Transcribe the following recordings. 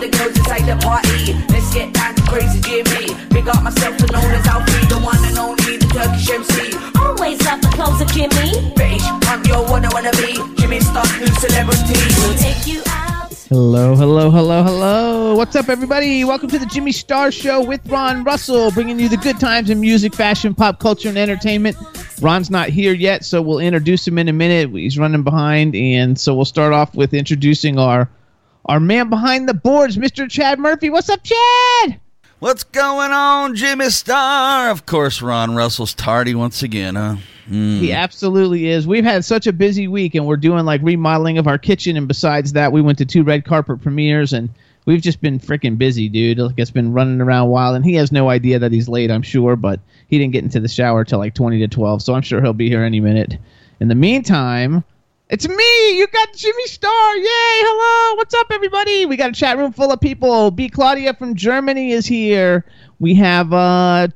The girls inside the party. Let's get down to crazy Jimmy. Big up myself, the known as Alfie, the one and only, the Turkish MC. Always love the clothes of Jimmy. British, I'm your what I wanna be. Jimmy Star, new celebrity. We'll take you out. Hello, hello, hello, hello. What's up, everybody? Welcome to the Jimmy Star Show with Ron Russell, bringing you the good times in music, fashion, pop culture, and entertainment. Ron's not here yet, so we'll introduce him in a minute. He's running behind, and so we'll start off with introducing our our man behind the boards, Mr. Chad Murphy. What's up, Chad? What's going on, Jimmy Star? Of course, Ron Russell's tardy once again, huh? Mm. He absolutely is. We've had such a busy week, and we're doing like remodeling of our kitchen. And besides that, we went to two red carpet premieres, and we've just been freaking busy, dude. Like it's been running around wild, and he has no idea that he's late. I'm sure, but he didn't get into the shower till like 20 to 12, so I'm sure he'll be here any minute. In the meantime, it's me. You got Jimmy Star. Yay! Hello. What's up, everybody? We got a chat room full of people. B. Claudia from Germany is here. We have uh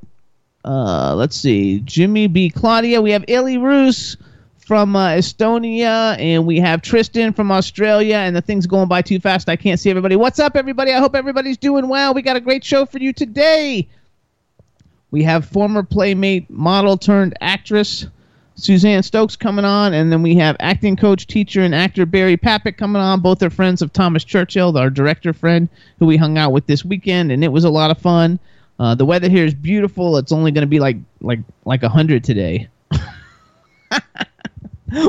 uh let's see, Jimmy B. Claudia. We have Illy Roos from uh, Estonia, and we have Tristan from Australia. And the thing's going by too fast. I can't see everybody. What's up, everybody? I hope everybody's doing well. We got a great show for you today. We have former playmate, model turned actress Suzanne Stokes coming on, and then we have acting coach, teacher, and actor Barry Papick coming on. Both are friends of Thomas Churchill, our director friend, who we hung out with this weekend, and it was a lot of fun. Uh, the weather here is beautiful. It's only going to be like like like hundred today.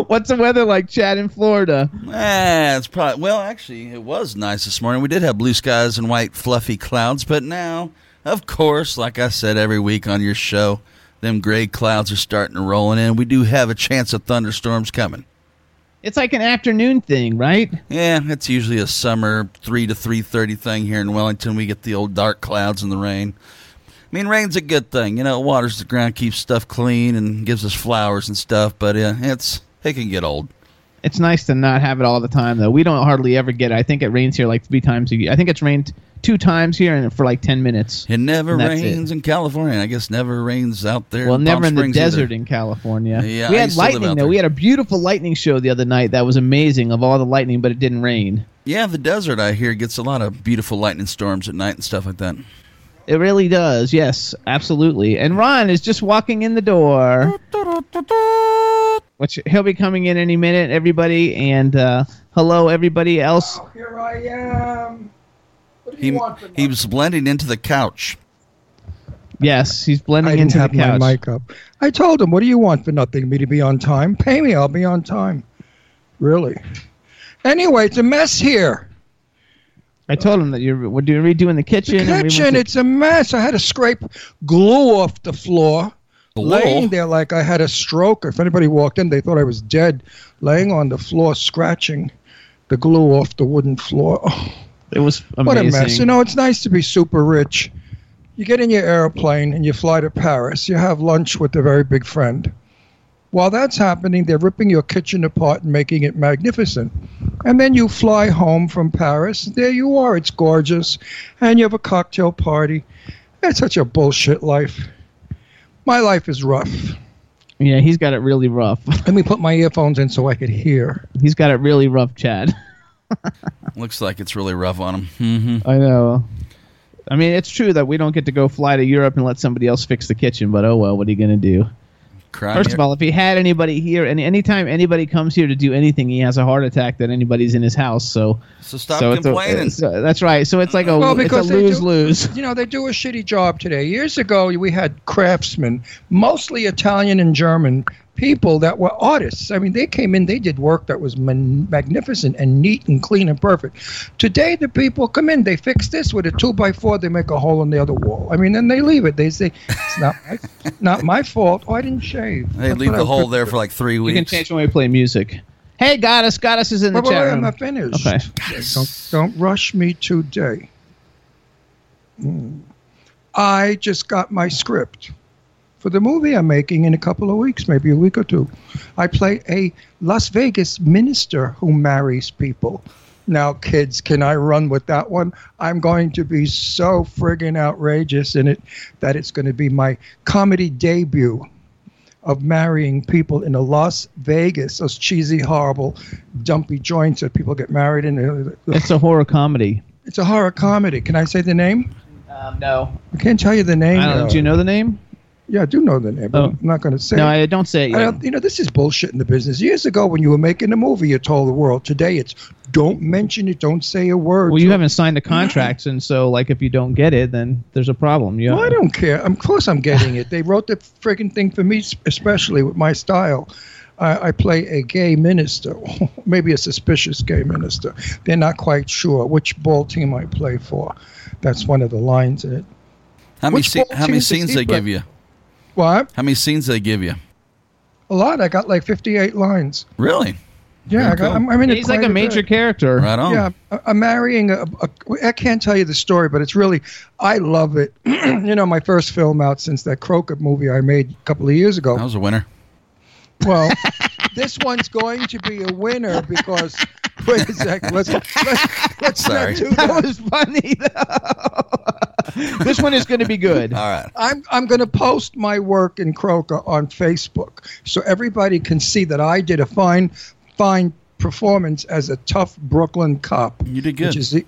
What's the weather like, Chad, in Florida? Eh, it's probably well. Actually, it was nice this morning. We did have blue skies and white fluffy clouds, but now, of course, like I said every week on your show, them gray clouds are starting to roll in. We do have a chance of thunderstorms coming. It's like an afternoon thing, right? Yeah, it's usually a summer three to three thirty thing here in Wellington. We get the old dark clouds and the rain. I mean, rain's a good thing. You know, it waters the ground, keeps stuff clean, and gives us flowers and stuff. But yeah, it's it can get old. It's nice to not have it all the time, though. We don't hardly ever get it. I think it rains here like three times a year. I think it's rained two times here and for like ten minutes. It never rains in California. I guess never rains out there. Well, in never in the desert either. in California. Yeah, we had used to live lightning though. We had a beautiful lightning show the other night. That was amazing. Of all the lightning, but it didn't rain. Yeah, the desert I hear gets a lot of beautiful lightning storms at night and stuff like that. It really does. Yes, absolutely. And Ron is just walking in the door. Which he'll be coming in any minute. Everybody and uh, hello, everybody else. Here I am. What do He you want he was blending into the couch. Yes, he's blending I blending didn't into have the couch. my mic up. I told him, "What do you want for nothing? Me to be on time? Pay me, I'll be on time." Really? Anyway, it's a mess here. I told him that you're we're doing redoing the kitchen. The and we kitchen—it's a mess. I had to scrape glue off the floor. Glue? Laying there like I had a stroke. If anybody walked in, they thought I was dead. Laying on the floor, scratching the glue off the wooden floor. Oh, it was amazing. What a mess. You know, it's nice to be super rich. You get in your airplane and you fly to Paris. You have lunch with a very big friend. While that's happening, they're ripping your kitchen apart and making it magnificent. And then you fly home from Paris. There you are. It's gorgeous. And you have a cocktail party. It's such a bullshit life. My life is rough. Yeah, he's got it really rough. Let me put my earphones in so I could hear. he's got it really rough, Chad. Looks like it's really rough on him. Mm-hmm. I know. I mean, it's true that we don't get to go fly to Europe and let somebody else fix the kitchen, but oh well, what are you gonna do? Cry First of all, if he had anybody here, and anytime anybody comes here to do anything, he has a heart attack that anybody's in his house. So, so stop so it's a- complaining. so that's right. So it's like a Well, it's a lose do- lose. You know, they do a shitty job today. Years ago, we had craftsmen, mostly Italian and German, people that were artists. I mean, they came in, they did work that was man- magnificent and neat and clean and perfect. Today, the people come in, they fix this with a two by four, they make a hole in the other wall. I mean, then they leave it. They say, "It's not my, not my fault. Oh, I didn't shave." They That's leave the I hole there for like three weeks. You can change when we play music. Hey, Goddess. Goddess is in the Wait, wait, chat wait, I'm not finished. Okay. Don't, don't rush me today. Mm. I just got my script for the movie I'm making in a couple of weeks, maybe a week or two. I play a Las Vegas minister who marries people. Now, kids, can I run with that one? I'm going to be so friggin' outrageous in it that it's going to be my comedy debut of marrying people in a Las Vegas, those cheesy, horrible, dumpy joints that people get married in. It's a horror comedy. It's a horror comedy. Can I say the name? Um, no. I can't tell you the name. I don't, do you know the name? Yeah, I do know the name, but Oh. I'm not going to say. No, it. I don't say it I you know, this is bullshit in the business. Years ago, when you were making a movie, you told the world. Today, it's don't mention it, don't say a word. Well, you haven't signed the contracts, and so like if you don't get it, then there's a problem. You Well, I don't care. Of course, I'm getting it. They wrote the friggin' thing for me, especially with my style. I, I play a gay minister, maybe a suspicious gay minister. They're not quite sure which ball team I play for. That's one of the lines in it. How many Which sce- ball how many scenes he they give you? What? How many scenes they give you? A lot. I got like 58 lines. Really? Yeah, I got, cool. I'm, I'm in it He's like quite a major bit. character. Right on. Yeah, I- I'm marrying a, a. I can't tell you the story, but it's really. I love it. you know, my first film out since that Croker movie I made a couple of years ago. That was a winner. Well, this one's going to be a winner because. Wait a second. Let's let's, let's Sorry. not do That that. was funny. though. this one is going to be good. All right. I'm I'm going to post my work in Croker on Facebook so everybody can see that I did a fine fine performance as a tough Brooklyn cop. You did Which good. is e-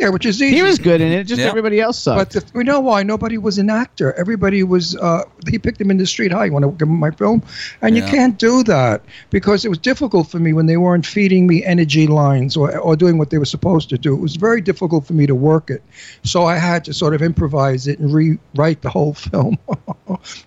yeah, which is easy. He was good in it. Just Yeah. everybody else But the, we know why nobody was an actor. Everybody was. Uh, he picked him in the street. Hi, you want to give him my film? And you can't do that because it was difficult for me when they weren't feeding me energy lines or or doing what they were supposed to do. It was very difficult for me to work it. So I had to sort of improvise it and rewrite the whole film.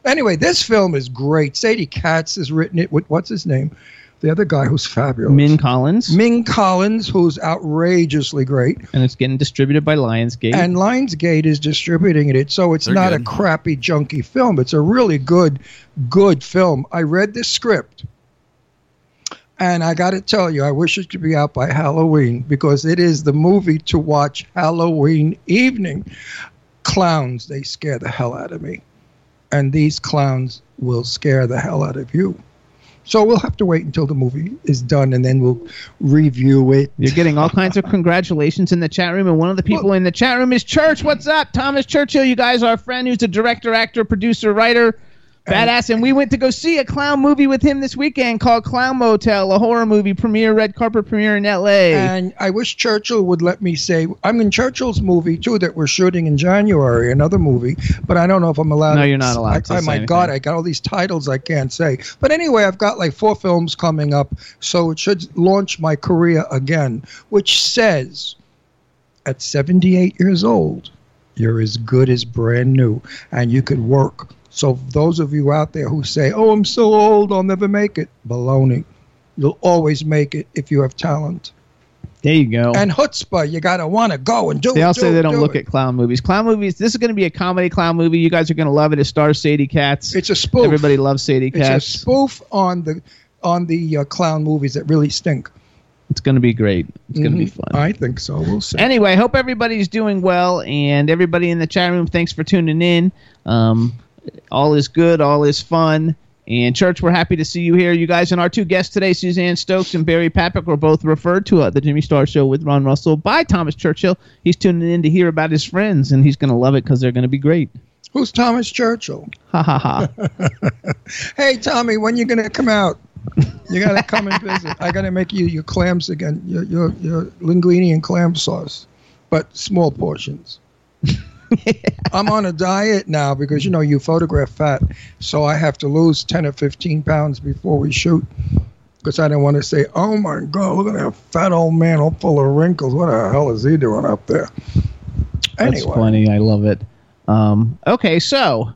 anyway, this film is great. Sadie Katz has written it with what's his name, the other guy who's fabulous. Min Collins, Ming Collins, who's outrageously great. and it's getting distributed by Lionsgate. And Lionsgate is distributing it, so it's They're not a crappy, junky film. It's a really good, good film. I read the script, and I got to tell you, I wish it could be out by Halloween because it is the movie to watch Halloween evening. Clowns, they scare the hell out of me, and these clowns will scare the hell out of you. So we'll have to wait until the movie is done, and then we'll review it. You're getting all kinds of congratulations in the chat room, and one of the people in the chat room is Church. What's up, Thomas Churchill? You guys are a friend who's a director, actor, producer, writer, badass, and we went to go see a clown movie with him this weekend called Clown Motel, a horror movie premiere, red carpet premiere in L.A. And I wish Churchill would let me say I'm in Churchill's movie too that we're shooting in January, another movie. But I don't know if I'm allowed. No, to- you're not allowed I, to oh my anything. God, I got all these titles I can't say. But anyway, I've got like four films coming up, so it should launch my career again. Which says, at 78 years old, you're as good as brand new, and you could work. So those of you out there who say, "Oh, I'm so old, I'll never make it," baloney. You'll always make it if you have talent there you go. and chutzpah. You gotta want to go and do they it. all say they don't do look it. at clown movies. Clown movies. This is going to be a comedy clown movie. You guys are going to love it. It stars Sadie Katz. It's a spoof. Everybody loves Sadie Katz. it's a spoof on the on the uh, clown movies that really stink. It's going to be great. It's going to be fun. I think so. We'll see. Anyway, hope everybody's doing well, and everybody in the chat room, thanks for tuning in. Um, all is good, all is fun. And church, we're happy to see you here. You guys and our two guests today, Suzanne Stokes and Barry Papick, were both referred to at the Jimmy Star Show with Ron Russell by Thomas Churchill. He's tuning in to hear about his friends, and he's going to love it because they're going to be great. Who's Thomas Churchill? Ha ha ha. Hey, Tommy, when you gonna come out? You gotta come and visit. I gotta make you your clams again. Your your your linguine and clam sauce, but small portions. I'm on a diet now because you know you photograph fat, so I have to lose ten or fifteen pounds before we shoot. Because I don't want to say, "Oh my God, look at that fat old man all full of wrinkles. What the hell is he doing up there?" That's funny. I love it. Um, okay, so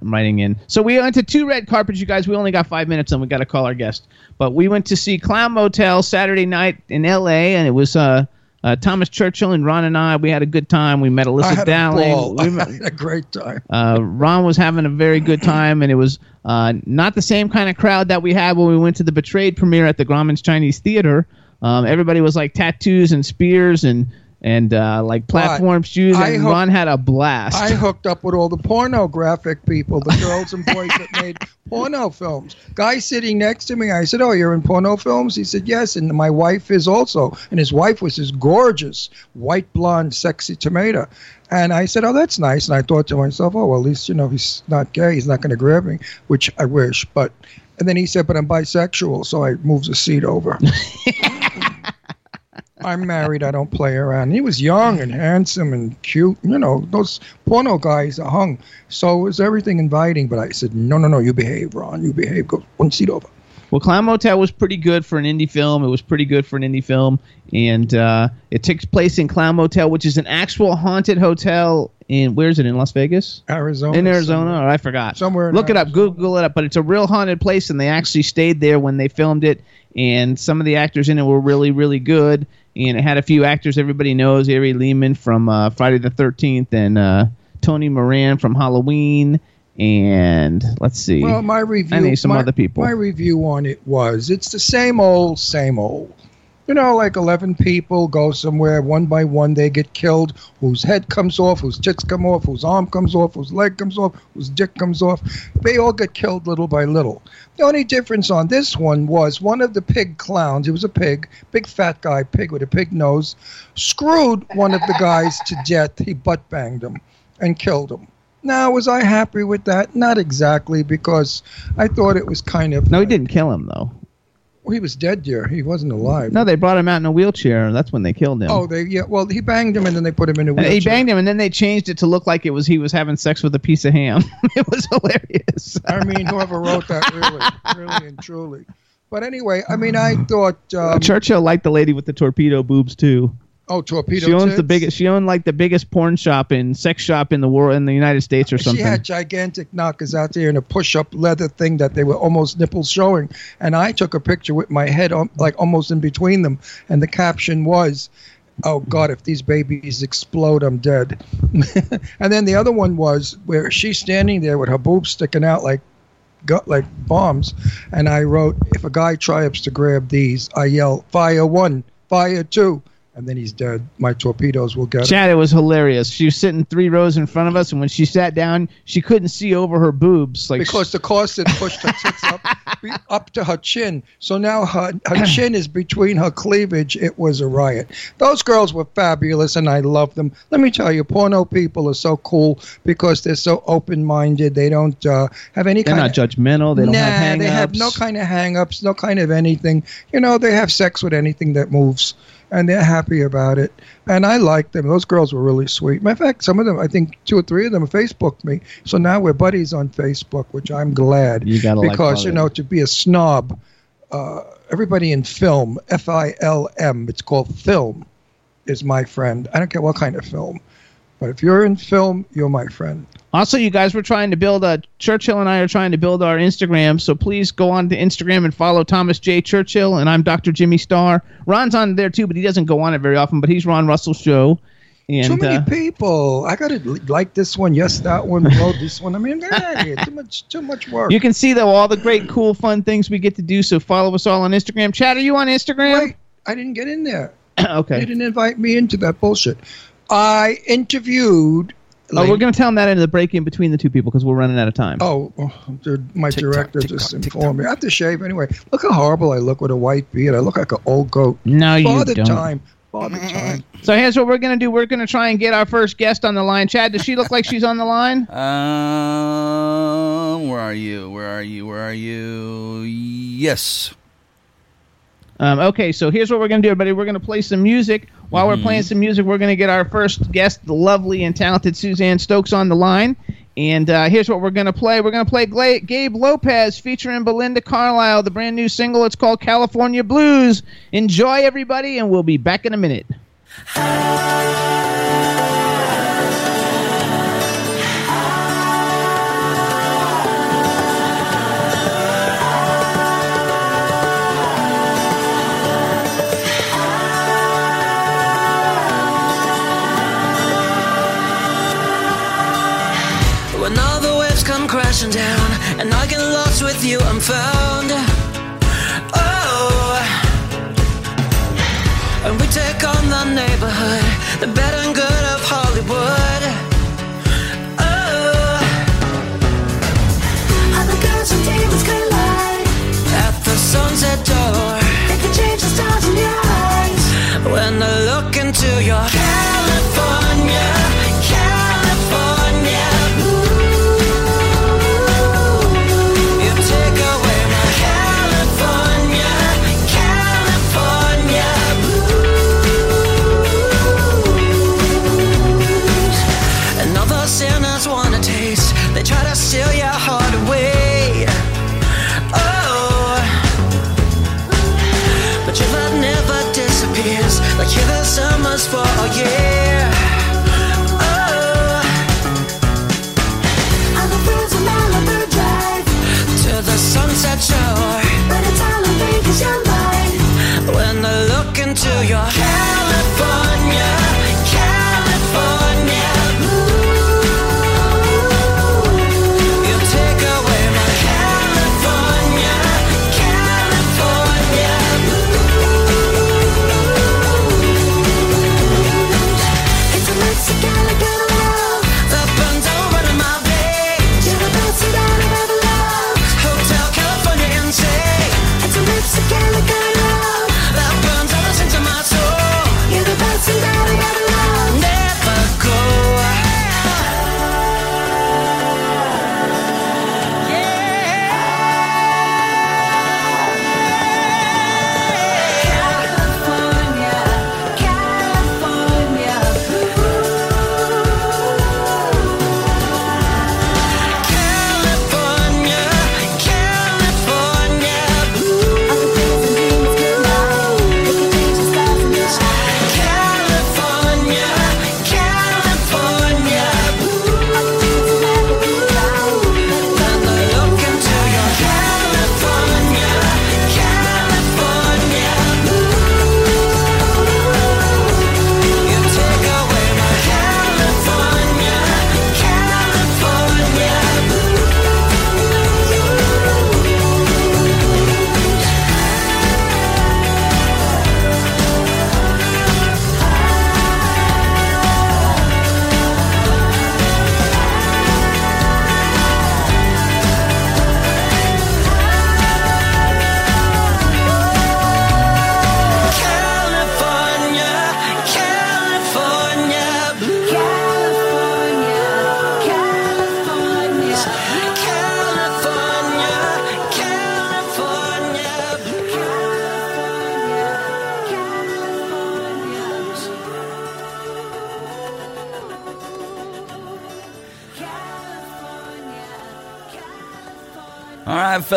I'm writing in. So we went to two red carpets, you guys. We only got five minutes, and we got to call our guest. But we went to see Clown Motel Saturday night in L.A., and it was uh, uh, Thomas Churchill and Ron and I. We had a good time. We met Alyssa Dowling. We met- had a great time. uh, Ron was having a very good time, and it was uh, not the same kind of crowd that we had when we went to the Betrayed premiere at the Grauman's Chinese Theater. Um, everybody was like tattoos and spears and and uh, like platform shoes, I and hope- Ron had a blast. I hooked up with all the pornographic people, the girls and boys that made porno films. Guy sitting next to me, I said, "Oh, you're in porno films?" He said, "Yes." And my wife is also, and his wife was this gorgeous, white blonde, sexy tomato. And I said, "Oh, that's nice." And I thought to myself, "Oh, well, at least you know he's not gay. He's not going to grab me," which I wish. But and then he said, "But I'm bisexual," so I moved the seat over. I'm married. I don't play around. He was young and handsome and cute. You know, those porno guys are hung. So it was everything inviting. But I said, no, no, no, you behave, Ron. You behave. Go one seat over. Well, Clown Motel was pretty good for an indie film. It was pretty good for an indie film, and uh, it takes place in Clown Motel, which is an actual haunted hotel in where is it in Las Vegas? Arizona. in Arizona, or I forgot. Somewhere in Look it up, Google it up. But it's a real haunted place, and they actually stayed there when they filmed it. And some of the actors in it were really, really good. And it had a few actors everybody knows: Ari Lehman from uh, Friday the Thirteenth, and uh, Tony Moran from Halloween. And let's see. Well, my review. I need some my, other people. My review on it was it's the same old, same old. You know, like 11 people go somewhere, one by one, they get killed. Whose head comes off, whose tits come off, whose arm comes off, whose leg comes off, whose dick comes off. They all get killed little by little. The only difference on this one was one of the pig clowns, he was a pig, big fat guy, pig with a pig nose, screwed one of the guys to death. He butt banged him and killed him. Now, was I happy with that? Not exactly, because I thought it was kind of. no, he didn't kill him though. Well, he was dead there. He wasn't alive. No, they brought him out in a wheelchair. That's when they killed him. Oh, they yeah. Well, he banged him and then they put him in a And wheelchair. he banged him, and then they changed it to look like it was he was having sex with a piece of ham. it was hilarious. I mean, whoever wrote that, really, really and truly. But anyway, I mean, I thought. Um, Churchill liked the lady with the torpedo boobs too. Oh, torpedo. she owns the biggest. She owned like the biggest porn shop and sex shop in the world in the United States or something. She had gigantic knockers out there in a push-up leather thing that they were almost nipples showing, and I took a picture with my head on, like almost in between them, and the caption was, "Oh God, if these babies explode, I'm dead." and then the other one was where she's standing there with her boobs sticking out like gut like bombs, and I wrote, "If a guy tries to grab these, I yell, fire one, fire two. And then he's dead. My torpedoes will get him. Chad, it was hilarious. She was sitting three rows in front of us, and when she sat down, she couldn't see over her boobs. Like because the corset pushed her tits up up to her chin. So now her, her chin is between her cleavage. It was a riot. Those girls were fabulous, and I love them. Let me tell you, porno people are so cool because they're so open-minded. They don't uh, have any they're kind not of judgmental. They don't nah, have hang they have no kind of hang-ups, no kind of anything. You know, they have sex with anything that moves, and they're happy about it. And I like them. Those girls were really sweet. Matter of fact, some of them, I think two or three of them, Facebooked me. So now we're buddies on Facebook, which I'm glad. You gotta like because you know to be a snob. Uh, everybody in film, F I L M, it's called film, is my friend. I don't care what kind of film, but if you're in film, you're my friend. Also, you guys were trying to build a Churchill and I are trying to build our Instagram, so please go on to Instagram and follow Thomas J. Churchill, and I'm Dr. Jimmy Star. Ron's on there too, but he doesn't go on it very often. But he's Ron Russell's show, and Too many uh, people. I gotta like this one, yes, that one, no, this one. I mean, outta too much, too much work. you can see though all the great, cool, fun things we get to do. So follow us all on Instagram. Chad, are you on Instagram? Wait, I didn't get in there. They okay. didn't invite me into that bullshit. I interviewed. Oh, we're gonna tell him that in the break in between the two people because we're running out of time. Oh, oh, my Tick-tock, director tick-tock, just tick-tock. informed me. I have to shave anyway. Look how horrible I look with a white beard. I look like an old goat. no, you Father don't. time. Father time. So here's what we're gonna do. We're gonna try and get our first guest on the line. Chad, does she look like she's on the line? Um, where are you? Where are you? Where are you? Yes. Um, okay, so here's what we're gonna do, everybody. We're gonna play some music. While we're playing some music, we're gonna get our first guest, the lovely and talented Suzanne Stokes, on the line. And uh, here's what we're gonna play. We're gonna play Gla- Gabe Lopez featuring Belinda Carlisle, the brand new single. It's called California Blues. Enjoy, everybody, and we'll be back in a minute. I get lost with you, I'm found. Oh, and we take on the neighborhood, the bad and good of Hollywood. Oh, Other girls and demons collide. at the sunset door, They can change the stars in your eyes. when I look into your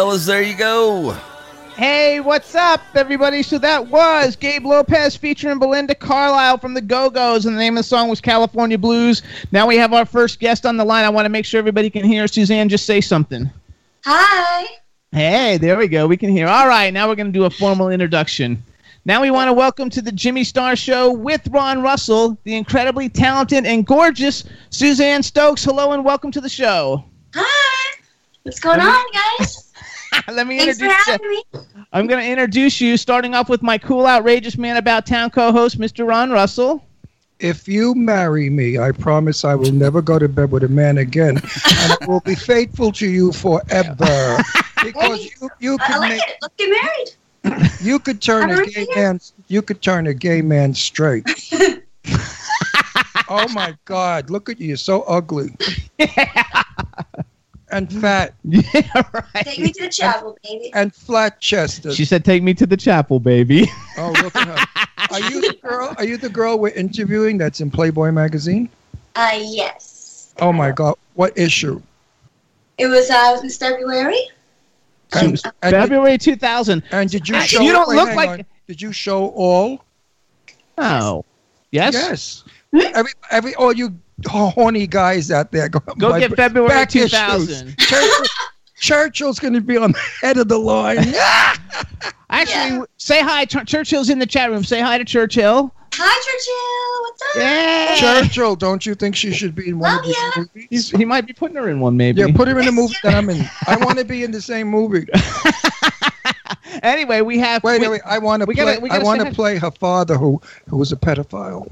fellas, there you go. Hey, what's up, everybody? So that was Gabe Lopez featuring Belinda Carlisle from the Go Go's, and the name of the song was California Blues. Now we have our first guest on the line. I want to make sure everybody can hear. Suzanne, just say something. Hi. Hey, there we go. We can hear. All right, now we're going to do a formal introduction. Now we want to welcome to the Jimmy Star Show with Ron Russell, the incredibly talented and gorgeous Suzanne Stokes. Hello and welcome to the show. Hi. What's going on, guys? Let me Thanks for introduce you. me. I'm going to introduce you, starting off with my cool, outrageous man about town co-host, Mr. Ron Russell. If you marry me, I promise I will never go to bed with a man again, and I will be faithful to you forever. Because you, you I could like make, it. Let's get married. you could turn a gay man you could turn a gay man straight. oh my God! Look at you, you're so ugly and fat Yeah, right. Take me to the chapel, baby. and flat chested. She said, "Take me to the chapel, baby." Oh, look at her. Are you the girl? Are you the girl we're interviewing? That's in Playboy magazine. Uh, yes. Oh my God! What issue? It was uh, in February. And, and, did, February 2000. and did you Ah, show? you don't wait, look like- on. Did you show all? Oh, yes. Yes. Every every all you horny guys out there, go, Go my get February back 2000. Churchill, Churchill's going to be on the head of the line. Actually, Yeah. say hi. Ch- Churchill's in the chat room. Say hi to Churchill. Hi, Churchill. What's up? Yeah. Churchill, don't you think she should be in one Love of these ya. movies? He's, he might be putting her in one, maybe. Yeah, put her in the movie that I'm in. I want to be in the same movie. anyway, we have. Wait, we- wait, wait. I want to play. gotta- I gotta want to play her father, who who was a pedophile.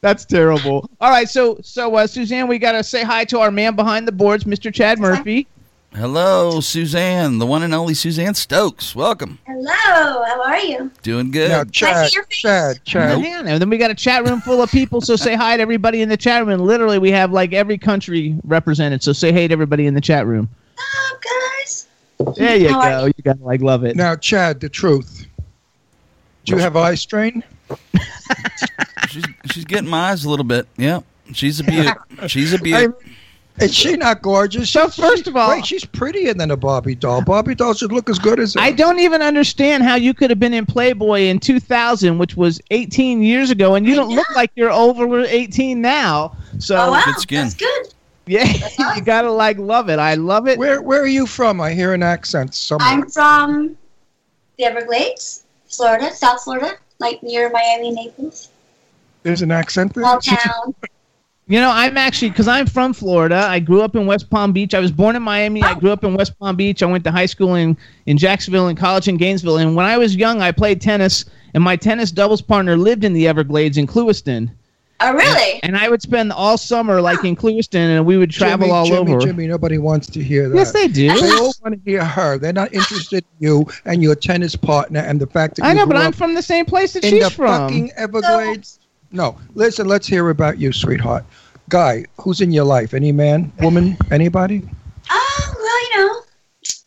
That's terrible. All right, so so uh, Suzanne, we gotta say hi to our man behind the boards, Mr. Chad Murphy. Hello, Suzanne, the one and only Suzanne Stokes. Welcome. Hello, how are you? Doing good. Now, Chad, your? Chad, Chad. Yeah, and then we got a chat room full of people. So say hi to everybody in the chat room. Literally, we have like every country represented. So say hey to everybody in the chat room. Oh, guys. There you How are go. You gotta like love it. Now, Chad, the truth. Do you have eye strain? She's she's getting my eyes a little bit. Yeah. She's a beaut. She's a beaut. mean, is she not gorgeous? So first of all- wait, she's prettier than a Barbie doll. Barbie doll should look as good as her. I don't even understand how you could have been in Playboy in 2000, which was 18 years ago, and you don't look like you're over 18 now. So Oh, wow. good skin. That's good. yeah, you gotta like love it. I love it. Where Where are you from? I hear an accent somewhere. I'm from the Everglades, Florida, South Florida, like near Miami, Naples. There's an accent there. Small town. You know, I'm actually because I'm from Florida. I grew up in West Palm Beach. I was born in Miami. I grew up in West Palm Beach. I went to high school in in Jacksonville and college in Gainesville. And when I was young, I played tennis, and my tennis doubles partner lived in the Everglades in Clewiston. Oh, really? And I would spend all summer like in Clewiston, and we would travel Jimmy, all Jimmy, over. Jimmy, nobody wants to hear that. Yes, they do. They all want to hear her. They're not interested in you and your tennis partner and the fact that I you know, but grew I'm from the same place that in she's the from. fucking Everglades. No, listen. Let's hear about you, sweetheart. Guy, who's in your life? Any man, woman, anybody? Oh, well, you know,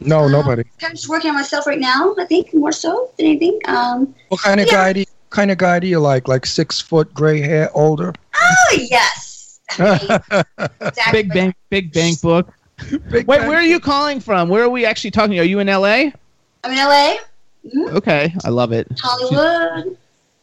No, Uh, nobody. I'm just working on myself right now, I think, more so than anything. Um, What kind of yeah. guy do you, kind of guy do you like? Like six foot, gray hair, older? oh, yes. exactly. Big Bank, Big Bank book. Big Wait, guy. where are you calling from? Where are we actually talking? Are you in L.A.? I'm in LA, Mhm. Okay, I love it. Hollywood.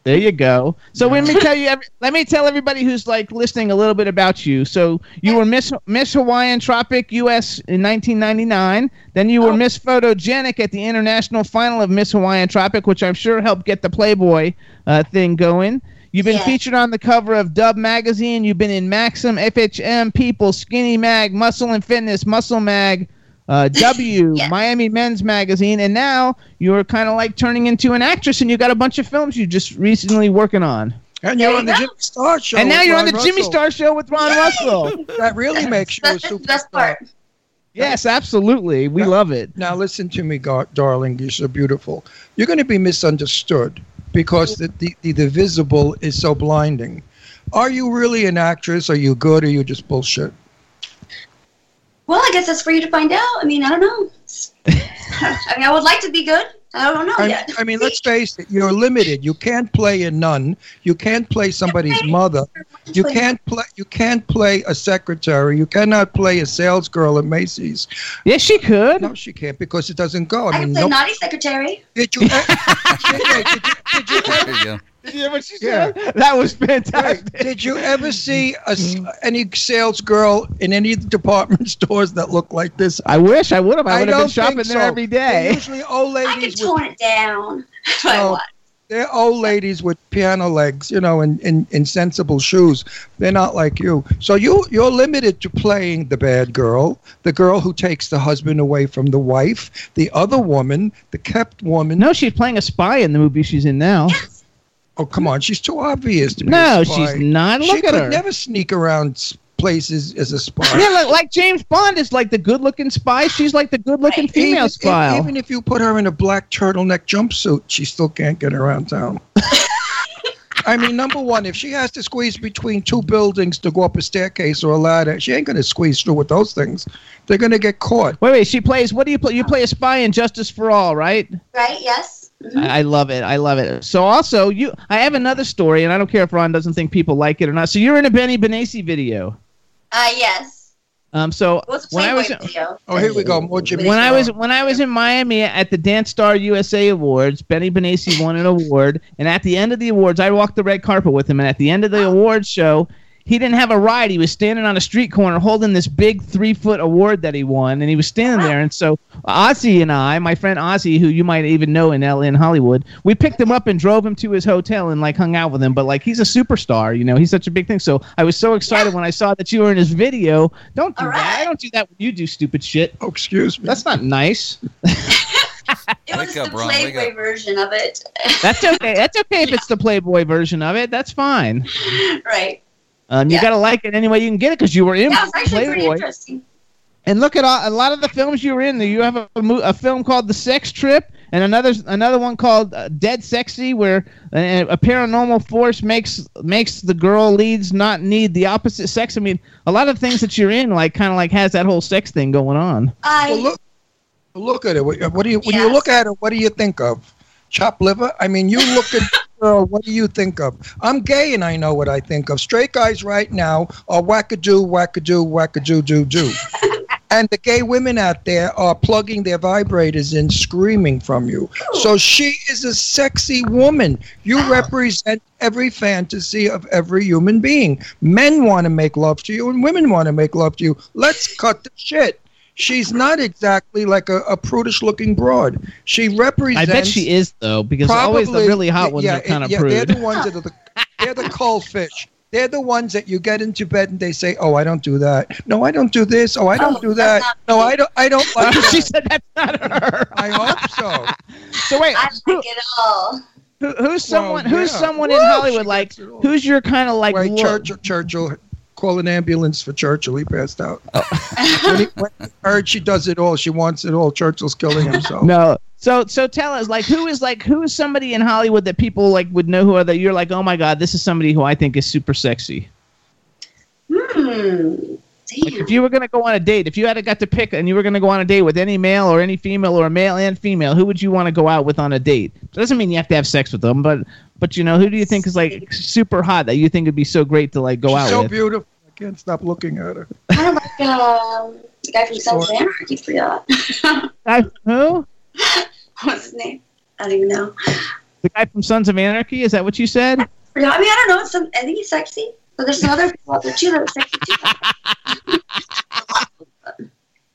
There you go. So let me tell you, every- let me tell everybody who's like listening a little bit about you. So you were Miss Miss Hawaiian Tropic U.S. in 1999. Then you were Oh. Miss Photogenic at the international final of Miss Hawaiian Tropic, which I'm sure helped get the Playboy uh, thing going. You've been Yeah. featured on the cover of Dub magazine. You've been in Maxim, FHM, People, Skinny Mag, Muscle and Fitness, Muscle Mag, uh, W, Yes. Miami Men's Magazine, and now you're kind of like turning into an actress, and you got a bunch of films you just recently working on. And you're on the. Jimmy Star Show. and now you're on Ron the Jimmy Star Show with Ron Russell. That really makes you a That's the superstar. yes, absolutely. We love it. Now listen to me, gar- darling. You're so beautiful. You're going to be misunderstood because the, the, the, the visible is so blinding. Are you really an actress? Are you good? Or are you just bullshit? Well, I guess that's for you to find out. I mean, I don't know. I mean, I would like to be good. I don't know I, yet. I mean, let's face it. You're limited. You can't play a nun. You can't play somebody's mother. You can't play. You can't play a secretary. You cannot play a sales girl at Macy's. Yes, she could. No, she can't because it doesn't go. I I can mean, play no, naughty secretary. did you? yeah, yeah, did you, did you There you go. Did you hear what she Yeah. said? That was Wait, fantastic. did you ever see a s any sales girl in any department stores that looked like this? I wish I would have. I would have been shopping think there every day. They're usually old ladies. I can ladies with tone it down. That's what I No. they're old ladies with piano legs, you know, and in, in sensible shoes. They're not like you. So you you're limited to playing the bad girl, the girl who takes the husband away from the wife, the other woman, the kept woman. No, she's playing a spy in the movie she's in now. Oh come on, she's too obvious to be. No, a spy. she's not. She at could her. never sneak around places as a spy. Yeah, like, like James Bond is like the good-looking spy. She's like the good-looking Right. female even, spy. Even if you put her in a black turtleneck jumpsuit, she still can't get around town. I mean, number one, if she has to squeeze between two buildings to go up a staircase or a ladder, she ain't going to squeeze through with those things. They're going to get caught. Wait, wait. She plays. What do you play? You play a spy in Justice for All, right? Right? Yes. I I love it. I love it. So also, you. I have another story, and I don't care if Ron doesn't think people like it or not. So you're in a Benny Benassi video. Uh, yes. Um. So What's when I Playboy was video? Oh, here we go. More Jimmy. when I was when I was in Miami at the Dance Star USA Awards, Benny Benassi won an award, and at the end of the awards, I walked the red carpet with him, and at the end of the awards show, he didn't have a ride. He was standing on a street corner holding this big three foot award that he won, and he was standing there. And so Ozzy and I, my friend Ozzy, who you might even know in L in Hollywood, we picked him up and drove him to his hotel and like hung out with him. But like he's a superstar, you know, he's such a big thing. So I was so excited when I saw that you were in his video. Don't do All that. I don't do that when you do stupid shit. Oh, excuse me. That's not nice. It was up, the Ron, Playboy version of it. That's okay. That's okay if it's the Playboy version of it. That's fine. right. Um, you Yeah. gotta like it any way you can get it because you were in Yeah, it's actually pretty Playboy. interesting. And look at all, a lot of the films you were in. You have a, a, film called The Sex Trip, and another another one called uh, Dead Sexy, where uh, a paranormal force makes makes the girl leads not need the opposite sex. I mean, a lot of things that you're in, like kind of like has that whole sex thing going on. I Well, look, look at it. What, what do you when you look at it? What do you think of? Chop liver? I mean, you look at the girl. What do you think of? I'm gay, and I know what I think of. Straight guys right now are wackadoo, wackadoo, wackadoo, doo doo. And the gay women out there are plugging their vibrators in, screaming from you. So she is a sexy woman. You represent every fantasy of every human being. Men want to make love to you, and women want to make love to you. Let's cut the shit. She's not exactly like a, a prudish looking broad. She represents. I bet she is though, because always the really hot ones yeah, are kind of yeah, They're prude. the ones that are the they're the cold fish. They're the ones that you get into bed and they say, "Oh, I don't do that. No, I don't do this. Oh, I don't Oh, do that. No. I don't. I don't like she that." said that's not her. I hope so. So wait, I like it all. who, who's someone? Who's yeah. someone Woo, in Hollywood? Like, gets it all. who's your kind of like? Wait, look- Churchill, Churchill, call an ambulance for Churchill. He passed out. Oh. when, he, when he heard she does it all, she wants it all. Churchill's killing himself. No. So so tell us like who is like who is somebody in Hollywood that people like would know who are that you're like oh my god this is somebody who I think is super sexy. Hmm. Like Damn. if you were gonna go on a date, if you had got to pick and you were gonna go on a date with any male or any female or a male and female, who would you want to go out with on a date? doesn't mean you have to have sex with them, but but you know who do you think is like super hot that you think would be so great to like go She's out so with? So beautiful. I can't stop looking at her. kind of like um, the guy from Sons of Anarchy. Forgot. Guy- who? What's his name? I don't even know. The guy from Sons of Anarchy? Is that what you said? Forgot. I mean, I don't know. Some, I think he's sexy, but there's some other people out there too that are sexy too.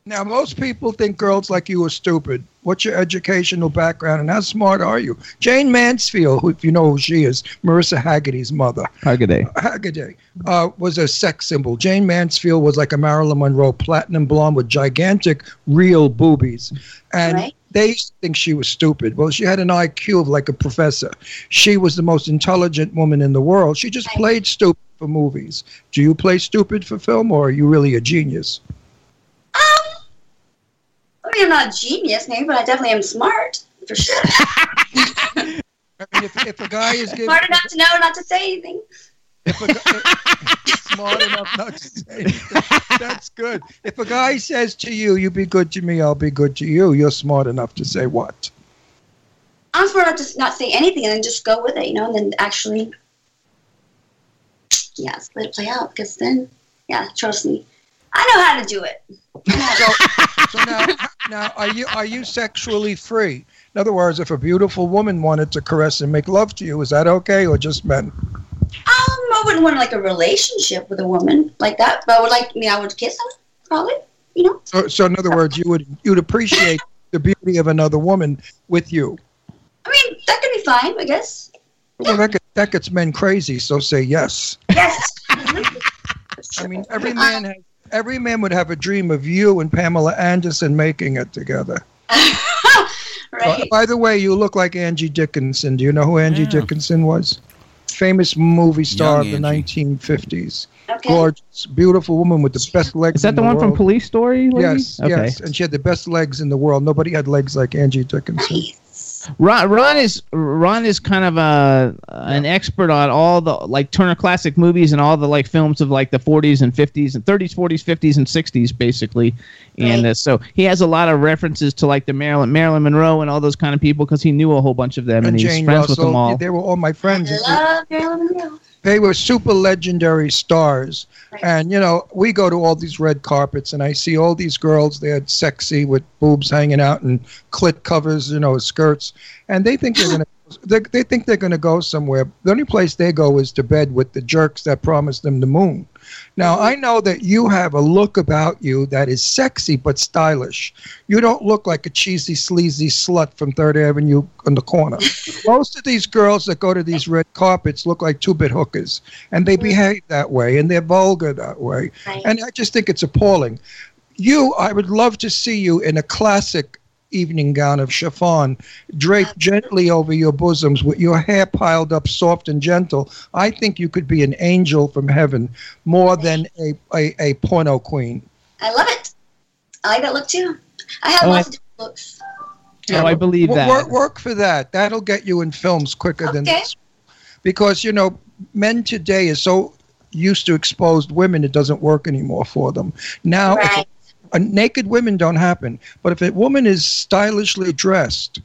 Now, most people think girls like you are stupid. What's your educational background and how smart are you? Jayne Mansfield, who, if you know who she is, Mariska Hargitay's mother, Hargitay. Hargitay, uh, was a sex symbol. Jayne Mansfield was like a Marilyn Monroe, platinum blonde with gigantic, real boobies. And Right. they used to think she was stupid. Well, she had an IQ of like a professor. She was the most intelligent woman in the world. She just played stupid for movies. Do you play stupid for film or are you really a genius? I mean, I'm not a genius, maybe, but I definitely am smart for sure. I mean, if, if a guy is giving, smart enough to know not to say anything. if a guy, smart enough not to say anything, that's good. If a guy says to you, "You be good to me, I'll be good to you," you're smart enough to say what? I'm smart enough to not say anything and then just go with it, you know, and then actually, yeah, just let it play out. Because then, yeah, trust me, I know how to do it. So, so now, now, are you are you sexually free? In other words, if a beautiful woman wanted to caress and make love to you, is that okay, or just men? Um, I wouldn't want like a relationship with a woman like that, but I would like, I mean, I would kiss them, probably, you know. So, so in other words, you would you'd appreciate the beauty of another woman with you. I mean, that could be fine, I guess. Well, that gets, that gets men crazy. So say yes. Yes. I mean, every man has, every man would have a dream of you and Pamela Anderson making it together. right. Uh, by the way, you look like Angie Dickinson. Do you know who Angie Yeah. Dickinson was? Famous movie star Young of the Angie. 1950s. Okay. Gorgeous, beautiful woman with the best legs. Is that in the the one from. Police Story? lady? Yes, Okay. yes, and she had the best legs in the world. Nobody had legs like Angie Dickinson. Nice. Ron, Ron is Ron is kind of a an expert on all the like Turner Classic movies and all the like films of like the 40s and 50s and 30s, 40s, 50s, and 60s basically. And uh, so he has a lot of references to like the Marilyn Marilyn Monroe and all those kind of people because he knew a whole bunch of them and, And he's Jane friends with them all. they were all my friends. I love Marilyn Monroe. They were super legendary stars. Right. And, you know, we go to all these red carpets and I see all these girls, they're sexy with boobs hanging out and clit covers, you know, skirts. And they think they're going to they, they think they're going to go somewhere. The only place they go is to bed with the jerks that promised them the moon. Now, I know that you have a look about you that is sexy but stylish. You don't look like a cheesy, sleazy slut from Third Avenue on the corner. Most of these girls that go to these red carpets look like two bit hookers, and they behave that way, and they're vulgar that way. Right. And I just think it's appalling. You, I would love to see you in a classic evening gown of chiffon, draped gently over your bosoms with your hair piled up soft and gentle. I think you could be an angel from heaven more than a, a, a porno queen. I love it. I like that look too. I have Oh, lots I- of different looks. Oh, I believe Wo- that. Work, work for that. That'll get you in films quicker than Okay. this. Because, you know, men today are so used to exposed women, it doesn't work anymore for them. Now, if Right. Uh, naked women don't happen. But if a woman is stylishly dressed,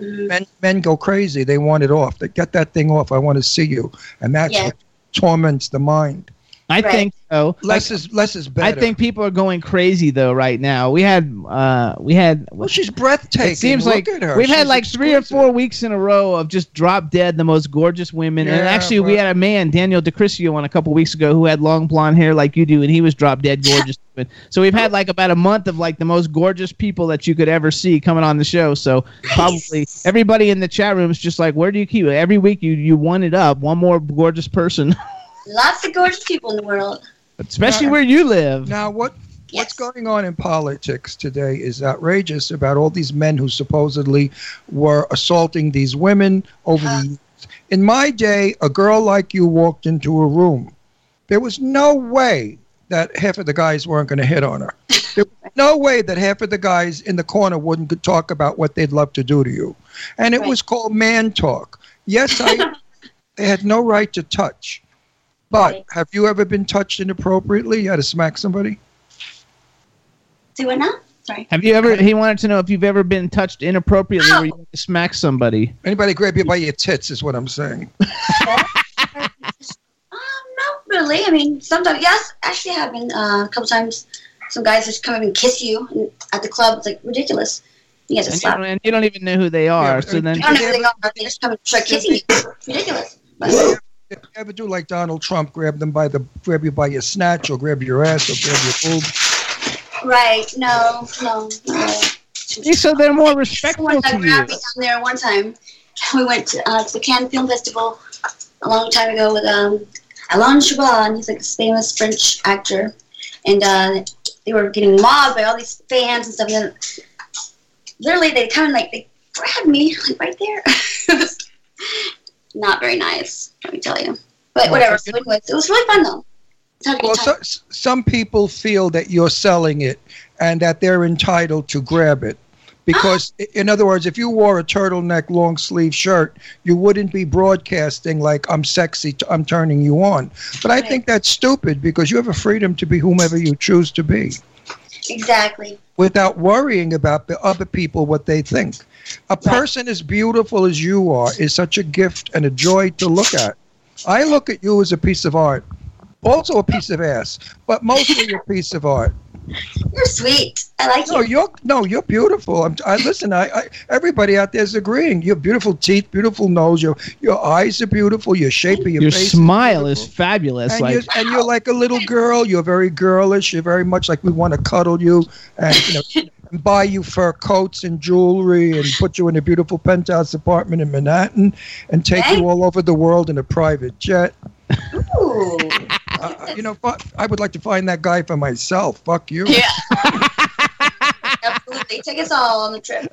Mhm. men men go crazy. They want it off. They get that thing off. I want to see you, and that's Yeah. what torments the mind. I Right. think so. Less is less is better. I think people are going crazy though right now. We had uh we had Well, she's breathtaking. it seems Look like at her. we've had She's like three or four weeks in a row of just drop dead the most gorgeous women. and Yeah, actually, we had a man, Daniel DeCrisio, on a couple weeks ago who had long blonde hair like you do, and he was drop dead gorgeous. so we've had like about a month of like the most gorgeous people that you could ever see coming on the show. So probably everybody in the chat room is just like, where do you keep it? Every week you you one it up, one more gorgeous person, Lots of gorgeous people in the world. especially Now- where you live. Now, what Yes. what's going on in politics today is outrageous about all these men who supposedly were assaulting these women over the uh. years. In my day, a girl like you walked into a room. There was no way that half of the guys weren't going to hit on her. There was no way that half of the guys in the corner wouldn't talk about what they'd love to do to you. And it Right. was called man talk. Yes, I they had no right to touch. But Right. have you ever been touched inappropriately? You had to smack somebody? Do what now? Sorry. Have you ever? He wanted to know if you've ever been touched inappropriately where you had to smack somebody. Anybody grab you by your tits is what I'm saying. Um, not really. I mean, sometimes, yes, actually, have been uh, a couple times. Some guys just come up and kiss you at the club. It's like ridiculous. You guys And just you, don't, and you don't even know who they are. Yeah, so then, I don't know who they are. They just come and start kissing you. It's ridiculous. But, If you ever do like Donald Trump, grab them by the grab you by your snatch or grab your ass or grab your boob. right? No, no, no. See, so they're more respectful Someone to you. me down there one time. We went to, uh, to the Cannes Film Festival a long time ago with um, Alain Chabat, he's like this famous French actor, and uh, they were getting mobbed by all these fans and stuff. And then literally, they kind of like they grabbed me like right there. not very nice, let me tell you. But whatever. So anyways, it was really fun though. It's had a good Well, so, some people feel that you're selling it and that they're entitled to grab it. Because, ah. i- in other words, if you wore a turtleneck long sleeve shirt, you wouldn't be broadcasting like I'm sexy, t- I'm turning you on. But I Right. think that's stupid because you have a freedom to be whomever you choose to be. exactly. without worrying about the other people what they think. A person as beautiful as you are is such a gift and a joy to look at. I look at you as a piece of art, also a piece of ass, but mostly a piece of art. You're sweet. I like No, you. you're no, you're beautiful. I'm, I listen. I, I everybody out there is agreeing. You have beautiful teeth, beautiful nose. Your your eyes are beautiful. Your shape of your, Your face smile is is fabulous. and, like you're, and you're like a little girl. You're very girlish. You're very much like we want to cuddle you and you know and buy you fur coats and jewelry and put you in a beautiful penthouse apartment in Manhattan and take Hey. you all over the world in a private jet. Ooh. Uh, you know, I would like to find that guy for myself. Fuck you. Yeah. Absolutely. Take us all on the trip.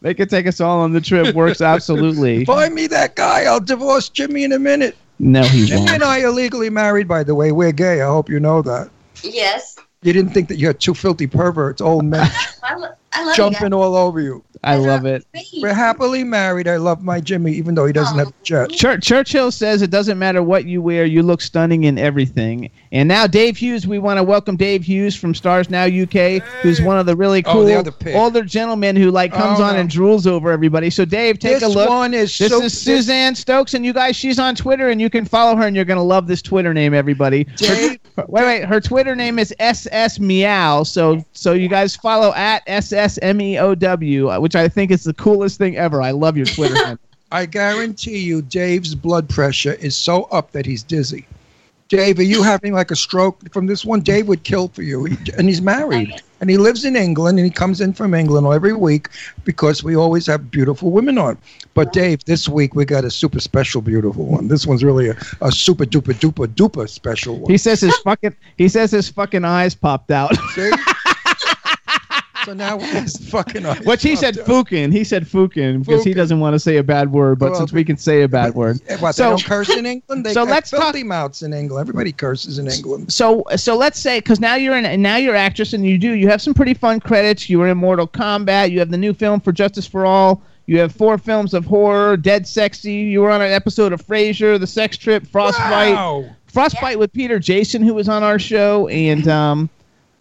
they could take us all on the trip. Works absolutely. Find me that guy. I'll divorce Jimmy in a minute. No, he Jimmy and won't. I are legally married, by the way. We're gay. I hope you know that. Yes. You didn't think that you had two filthy perverts, oh, old men I, I love jumping all over you. I love it. you We're happily married. I love my Jimmy, even though he doesn't oh, have a jet. Chur- Churchill says it doesn't matter what you wear, you look stunning in everything. And now Dave Hughes, we want to welcome Dave Hughes from Stars Now UK, who's one of the really Oh, cool the older gentlemen who like comes Oh, on no. and drools over everybody. So Dave, take this a look. one is This so, is Suzanne Stokes, and you guys, she's on Twitter, and you can follow her, and you're gonna love this Twitter name, everybody. Her, wait, wait, her Twitter name is SS Meow. So, so you guys follow at SSMEOW, uh, which I think is the coolest thing ever. I love your Twitter handle. I guarantee you, Dave's blood pressure is so up that he's dizzy. Dave, are you having like a stroke from this one? Dave would kill for you, He- and he's married, and he lives in England, and he comes in from England every week because we always have beautiful women on. But Dave, this week we got a super special beautiful one. This one's really a, a super duper duper duper special one. He says his fucking he says his fucking eyes popped out. So now his fucking eyes Which he said out. He said fukin because he doesn't want to say a bad word, but Well, since we can say a bad word. What, So- they don't curse in England? They so let's talk- filthy mouths in England. Everybody curses in England. So so let's say because now you're an now you're actress and you do you have some pretty fun credits. You were in Mortal Kombat. You have the new film for Justice for All. You have four films of horror, Dead Sexy. You were on an episode of Frasier, The Sex Trip, Frostbite. Wow. Frostbite with Peter Jason, who was on our show, and um,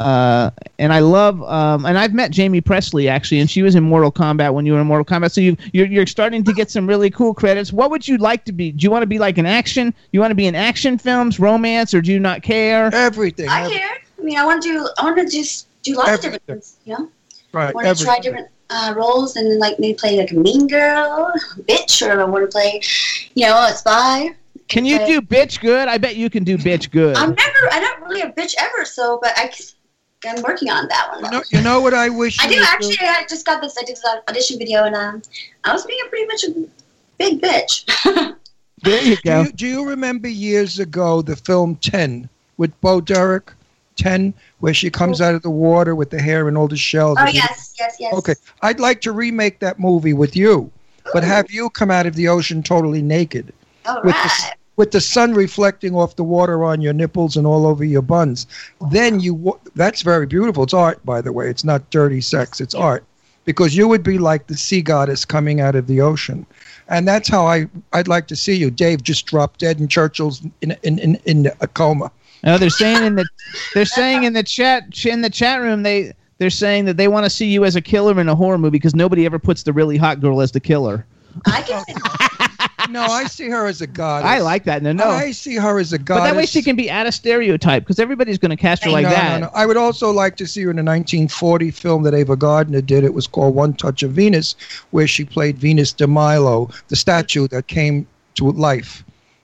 uh, and I love um, and I've met Jaime Pressly actually, and she was in Mortal Kombat when you were in Mortal Kombat. So you you're, you're starting to get some really cool credits. What would you like to be? Do you want to be like an action? You want to be in action films, romance, or do you not care? Everything. I every- care. I mean, I want to do. I want to just do lots of Everything. different things. You know, Right. I want to try different uh, roles and like maybe play like a mean girl, bitch, or I want to play, you know, a spy. Can you play- do bitch good? I bet you can do bitch good. I'm never. I'm not really a bitch ever. So, but I. I'm working on that one. You know, you know what I wish I do would actually. I just got this. I did this audition video, and um, I was being a pretty much a big bitch. there you Do go. you, do you remember years ago the film 10 with Bo Derek? 10, where she comes out of the water with the hair and all the shells. oh yes, yes, yes. Okay. I'd like to remake that movie with you, but have you come out of the ocean totally naked. All with the, right. S- with the sun reflecting off the water on your nipples and all over your buns. Then you, that's very beautiful. It's art, by the way. It's not dirty sex. It's art because you would be like the sea goddess coming out of the ocean. And that's how I I'd like to see you. Dave just dropped dead and Churchill's in in in, in a coma. No, they're saying in the they're saying in the chat in the chat room they they're saying that they want to see you as a killer in a horror movie because nobody ever puts the really hot girl as the killer. I can. No, I see her as a goddess. I like that. No, no. I see her as a goddess. but that way she can be out of stereotype because everybody's going to cast her like no, that. No, no. I would also like to see her in a 1940 film that Ava Gardner did. It was called One Touch of Venus, where she played Venus de Milo, the statue that came to life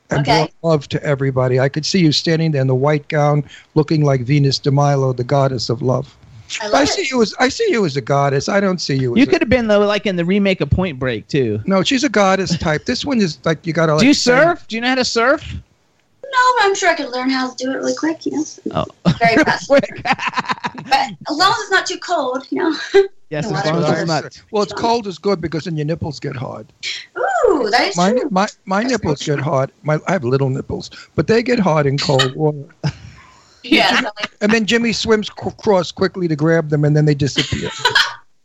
and Okay. brought love to everybody. I could see you standing there in the white gown, looking like Venus de Milo, the goddess of love. I I, see it. you as I see you as a goddess. I don't see you as You a- could have been though, like in the remake of Point Break too. No, she's a goddess type. This one is like you gotta. Like, Do you stand- surf? Do you know how to surf? No, but I'm sure I could learn how to do it really quick. You know, Oh, very fast. quick. But as long as it's not too cold, you know. yes, as long as it's not. Well, it's cold is good because then your nipples get hard. Ooh, that is My true. my my nipples get hard. My I have little nipples, but they get hard in cold water. Yes. I like- And then Jimmy swims c- across quickly to grab them, and then they disappear.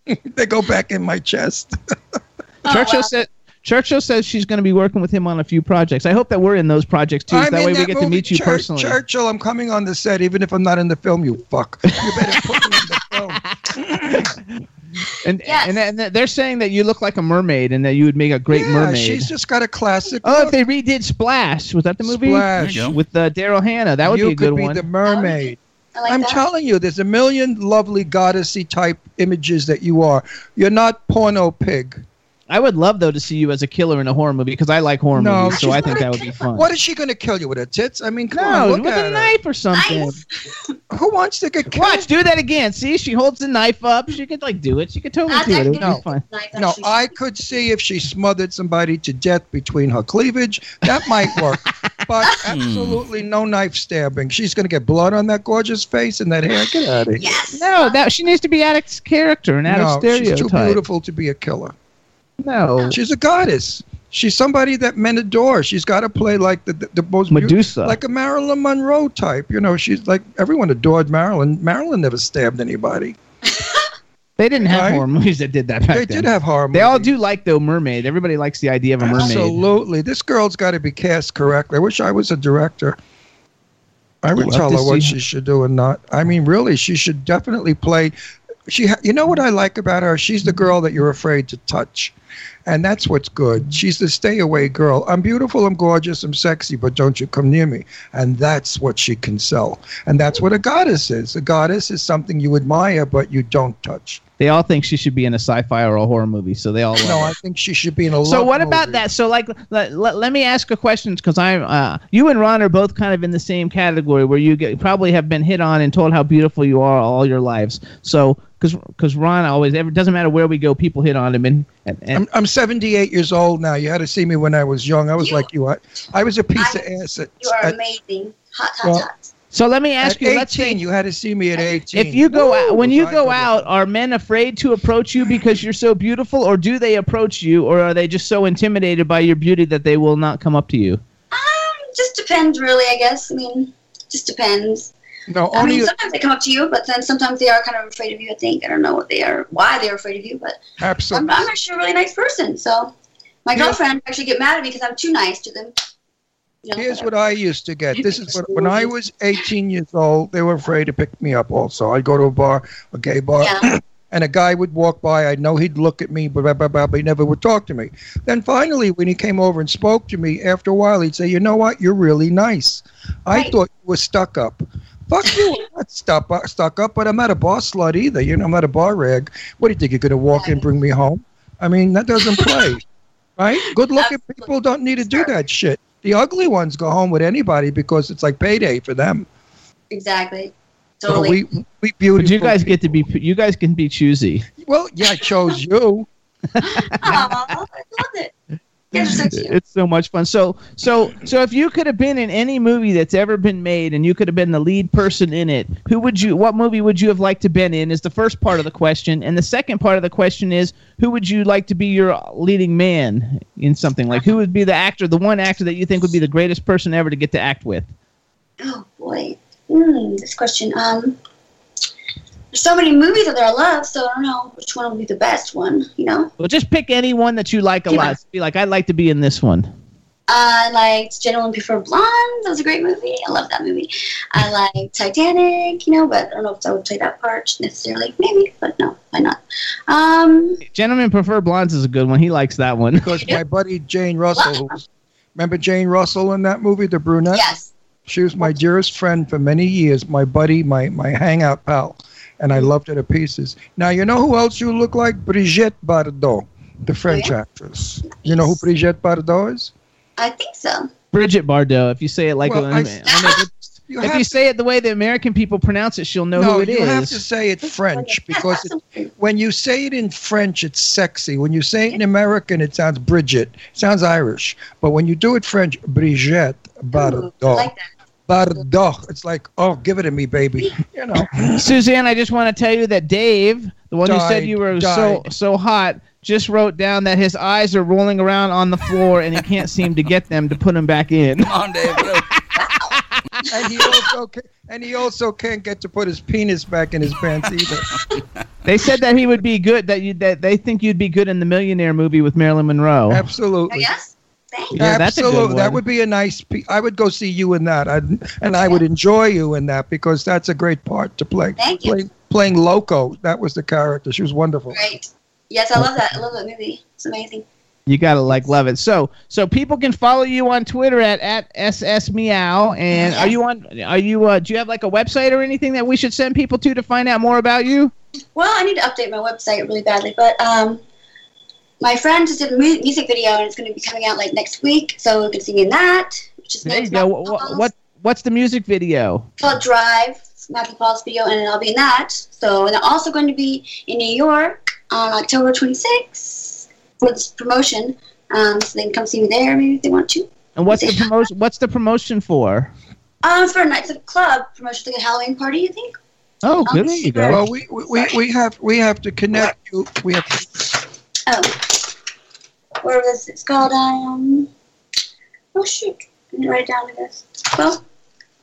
they go back in my chest. oh, Churchill wow. said. Churchill says she's going to be working with him on a few projects. I hope that we're in those projects too. So I'm that way we that get to meet you Chur- personally. Churchill, I'm coming on the set, even if I'm not in the film. You fuck. You better put me in the film. And, Yes. and and they're saying that you look like a mermaid and that you would make a great yeah, mermaid. she's just got a classic. oh, if they redid Splash, was that the movie? Splash. There you go. With uh, Daryl Hannah, that would you be a good one. You could be the mermaid. I like I'm that. telling you, there's a million lovely goddessy type images that you are. You're not porno pig. I would love though to see you as a killer in a horror movie because I like horror No, movies, so I think that would be fun. What is she going to kill you with her tits? I mean, come no, on, look with at a her. knife or something. Nice. Who wants to get killed? Watch, do that again. See, she holds the knife up. She could like do it. She could totally That's do it. It would actually be fun. No. I could see if she smothered somebody to death between her cleavage. That might work. but hmm. absolutely no knife stabbing. She's going to get blood on that gorgeous face and that hair. Get out of here. Yes. No, that she needs to be out of character and out no, of stereotype. she's too beautiful to be a killer. No, She's a goddess. She's somebody that men adore. She's got to play like the the, the most beau- Medusa. like a Marilyn Monroe type. You know, she's like everyone adored Marilyn. Marilyn never stabbed anybody. they didn't have Right? horror movies that did that back they then. did have horror. They all do like though mermaid. Everybody likes the idea of a mermaid. Absolutely. This girl's got to be cast correctly. I wish I was a director. I would Love tell her what she her. should do and not. I mean, really, she should definitely play. She, ha- you know what I like about her? She's the mm-hmm. girl that you're afraid to touch. And that's what's good. She's the stay away girl. I'm beautiful, I'm gorgeous, I'm sexy, but don't you come near me. And that's what she can sell. And that's what a goddess is. A goddess is something you admire, but you don't touch. They all think she should be in a sci-fi or a horror movie, so they all. No. I think she should be in a So what about movie. that? So like, let, let, let me ask a question because I'm uh, you and Ron are both kind of in the same category where you get, probably have been hit on and told how beautiful you are all your lives. So because because Ron always ever doesn't matter where we go, people hit on him and, and, and I'm, I'm 78 years old now. You had to see me when I was young. I was You- like you. I, I was a piece I- of ass at, You are at, amazing. Hot, hot, Well, hot. so let me ask at you. 18. Let's say you had to see me at 18. if you go out when you go out, are men afraid to approach you because you're so beautiful, or do they approach you, or are they just so intimidated by your beauty that they will not come up to you? Um, just depends, really. I guess. I mean, just depends. No, I only mean, sometimes they come up to you, but then sometimes they are kind of afraid of you. I think I don't know what they are, why they're afraid of you, but I'm, absolutely. I'm actually a really nice person. So my Yeah. girlfriend actually get mad at me because I'm too nice to them. You know, Here's what. I used to get. This is what when I was 18 years old, they were afraid to pick me up. Also, I'd go to a bar, a gay bar, Yeah. and a guy would walk by. I know he'd look at me, blah, blah, blah, blah, but he never would talk to me. Then finally, when he came over and spoke to me, after a while, he'd say, "You know what? You're really nice. I Right. thought you were stuck up." Fuck you! I'm not stuck up, stuck up, but I'm not a bar slut either. You know, I'm not a bar rag. What do you think? You're gonna walk in, bring me home? I mean, that doesn't play, right? Good looking Absolutely. people don't need to do that shit. The ugly ones go home with anybody because it's like payday for them. Exactly. So we we beautiful. But you guys get to be you guys can be choosy. well. Yeah, I chose you. Aw, I love it. You guys are so. It's so much fun. So so so if you could have been in any movie that's ever been made and you could have been the lead person in it, who would you what movie would you have liked to been in is the first part of the question. And the second part of the question is who would you like to be your leading man in something? Like who would be the actor, the one actor that you think would be the greatest person ever to get to act with? Oh boy. Hmm, this question. Um, there's so many movies that there I love, so I don't know which one will be the best one. You know, Well just pick any one that you like a Yeah. lot. Be like, I'd like to be in this one. I liked Gentlemen Prefer Blondes. That was a great movie. I love that movie. I like Titanic. You know, but I don't know if I would play that part necessarily. Maybe, but no, why not? Um, Gentlemen Prefer Blondes is a good one. He likes that one. Because my buddy Jane Russell, who remember Jane Russell in that movie, the brunette? yes. She was my dearest friend for many years, my buddy, my, my hangout pal, and I loved her to pieces. Now, you know who else you look like? Brigitte Bardot, the French yeah? actress. You know who Brigitte Bardot is? I think so. Bridget Bardot. If you say it like Well, a- I- I mean, You if you to- say it the way the American people pronounce it, she'll know no, who it you is. have to say it French because it, when you say it in French, it's sexy. When you say it in American, it sounds Bridget, it sounds Irish. But when you do it French, Brigitte Bardot. Ooh, I like that. Bardot. It's like, oh, give it to me, baby. You know. Suzanne, I just want to tell you that Dave, the one who said you were so died. so hot, just wrote down that his eyes are rolling around on the floor and he can't seem to get them to put them back in. Come on, Dave. and he also ca- and he also can't get to put his penis back in his pants either. They said that he would be good. That you that they think you'd be good in the Millionaire movie with Marilyn Monroe. Oh, Absolutely. yes. Thank. Yeah, that's a good Absolutely. That would be a nice. Pe- I would go see you in that, I'd, and I would enjoy you in that because that's a great part to play. Thank you. Play, playing Loco, that was the character. She was wonderful. Great. Yes, I love that. I love that movie. It's amazing. You gotta like love it. So so people can follow you on Twitter at at ss meow. And are you on? Are you? Uh, do you have like a website or anything that we should send people to to find out more about you? Well, I need to update my website really badly, but um, my friend just did a mu- music video and it's going to be coming out like next week, so you can see me in that. Which is There you go. What, what what's the music video? It's called Drive, it's Matthew Paul's video, and I'll be in that. So, and I'm also going to be in New York on October 26th for this promotion. Um, so they can come see me there, maybe if they want to. And what's the promotion? What's the promotion for? Um, for a night, it's club promotion, like a Halloween party, I think. Oh, good. There you go. Well, we, we, we, we have we have to connect you. We have to, Oh, where was it? It's called um. Oh shoot! I didn't write down. I guess. Well,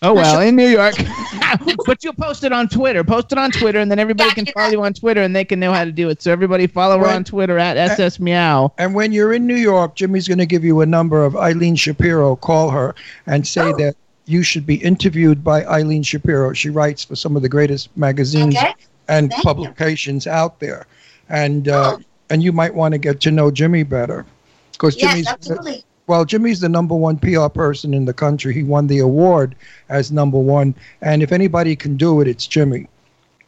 Oh well, in New York. but you'll post it on Twitter. Post it on Twitter, and then everybody Yeah, can follow that. you on Twitter, and they can know how to do it. So everybody follow her Right. on Twitter at ss meow. and when you're in New York, Jimmy's going to give you a number of Eileen Shapiro. Call her and say Oh. that you should be interviewed by Eileen Shapiro. She writes for some of the greatest magazines okay. and Thank you. publications out there. And uh, Oh. And you might want to get to know Jimmy better, because Yes, Jimmy's absolutely. well, Jimmy's the number one PR person in the country. He won the award as number one, and if anybody can do it, it's Jimmy.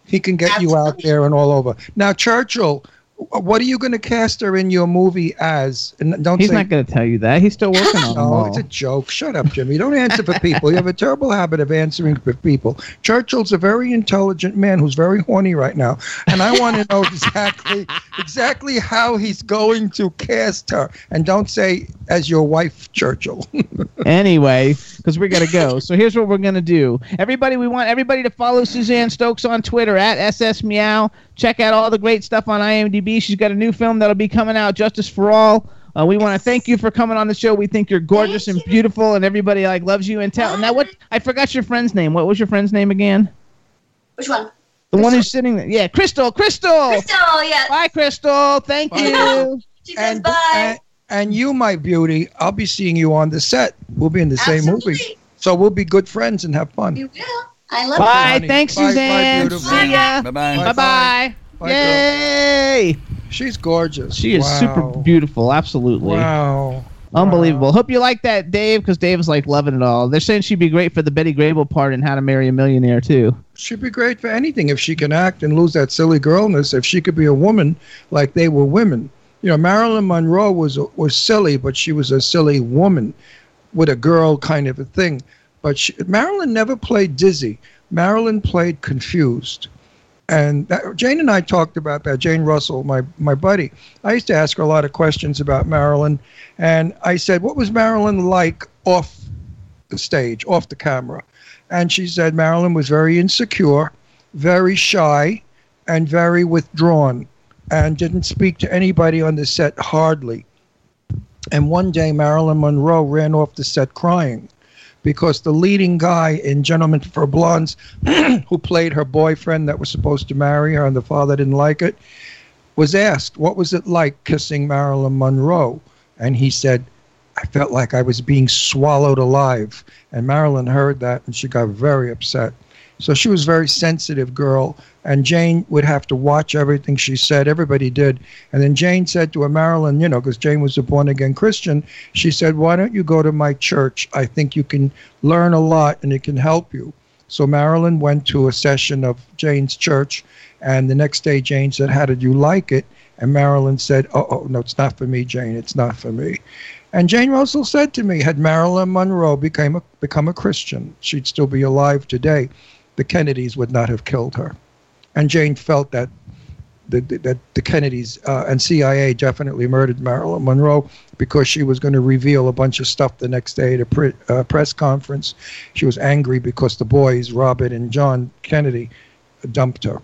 He can get you out there and all over. Now, Churchill, what are you going to cast her in your movie as? And don't He's say not going to tell you that. He's still working on no, it's a joke. Shut up, Jimmy. Don't answer for people. You have a terrible habit of answering for people. Churchill's a very intelligent man who's very horny right now, and I want to know exactly exactly how he's going to cast her. And don't say as your wife, Churchill. anyway, because we're gonna go. So here's what we're gonna do. Everybody, we want everybody to follow Suzanne Stokes on Twitter at SS Meow. Check out all the great stuff on IMDb. She's got a new film that'll be coming out, Justice for All. Uh, we want to thank you for coming on the show. We think you're gorgeous Thank and you. beautiful, and everybody like loves you. And tell now what I forgot your friend's name. What was your friend's name again? Which one? The one who's sitting there. Yeah, Crystal. Crystal. Crystal, Yeah. Bye, Crystal. Thank Bye. you. She says and, bye. and and you, my beauty, I'll be seeing you on the set. We'll be in the same movie, so we'll be good friends and have fun. You will. I love you. Bye. honey. Thanks, Bye, bye, Suzanne. beautiful. See ya. Bye bye. Bye. Girl. Uh, Yay. She's gorgeous. She is Wow. super beautiful. Absolutely. Wow. Unbelievable. Hope you like that, Dave, because Dave's like loving it all. They're saying she'd be great for the Betty Grable part in How to Marry a Millionaire too. She'd be great for anything if she can act and lose that silly girlness. If she could be a woman like they were women. You know, Marilyn Monroe was was silly, but she was a silly woman with a girl kind of a thing. But she, Marilyn never played dizzy. Marilyn played confused. And that, Jane and I talked about that. Jane Russell, my, my buddy. I used to ask her a lot of questions about Marilyn. And I said, What was Marilyn like off the stage, off the camera? And she said Marilyn was very insecure, very shy, and very withdrawn, and didn't speak to anybody on the set hardly. And one day, Marilyn Monroe ran off the set crying because the leading guy in Gentlemen for Blondes, who played her boyfriend that was supposed to marry her, and the father didn't like it, was asked, What was it like kissing Marilyn Monroe? And he said, I felt like I was being swallowed alive. And Marilyn heard that and she got very upset. So she was a very sensitive girl. And Jane would have to watch everything she said. Everybody did. And then Jane said to her, Marilyn, you know, because Jane was a born again Christian, she said, Why don't you go to my church? I think you can learn a lot and it can help you. So Marilyn went to a session of Jane's church. And the next day, Jane said, How did you like it? And Marilyn said, Oh, oh no, it's not for me, Jane. It's not for me. And Jane Russell said to me, had Marilyn Monroe became a, become a Christian, she'd still be alive today. The Kennedys would not have killed her. And Jane felt that the, that the Kennedys uh, and CIA definitely murdered Marilyn Monroe because she was going to reveal a bunch of stuff the next day at a pre- uh, press conference. She was angry because the boys, Robert and John Kennedy, dumped her.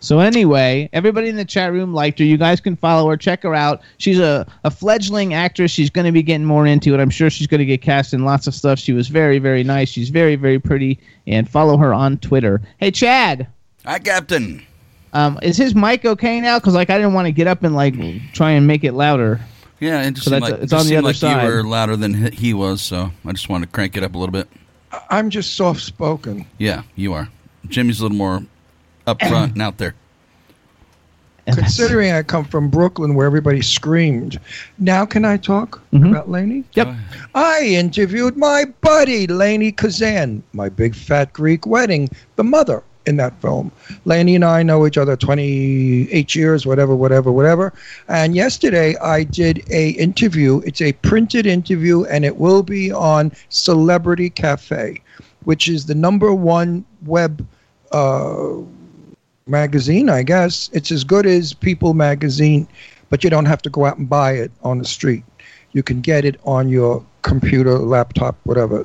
So anyway, everybody in the chat room liked her. You guys can follow her, check her out. She's a, a fledgling actress. She's going to be getting more into it. I'm sure she's going to get cast in lots of stuff. She was very, very nice. She's very, very pretty. And follow her on Twitter. Hey, Chad, Hi, Captain. um, is his mic okay now? Because like I didn't want to get up and like try and make it louder. Yeah, it just So seemed like, it's just on the seemed other like side. you were louder than he he was, so I just wanted to crank it up a little bit. I- I'm just soft spoken. Yeah, you are. Jimmy's a little more up front and out there. Considering I come from Brooklyn where everybody screamed. Now can I talk Mhm. about Lainie? Yep. I interviewed my buddy, Lainie Kazan, my big fat Greek wedding, the mother in that film. Lainie and I know each other 28 years, whatever, whatever, whatever. And yesterday I did a interview. It's a printed interview and it will be on Celebrity Cafe, which is the number one web uh, magazine, I guess. It's as good as People magazine, but you don't have to go out and buy it on the street. You can get it on your computer, laptop, whatever.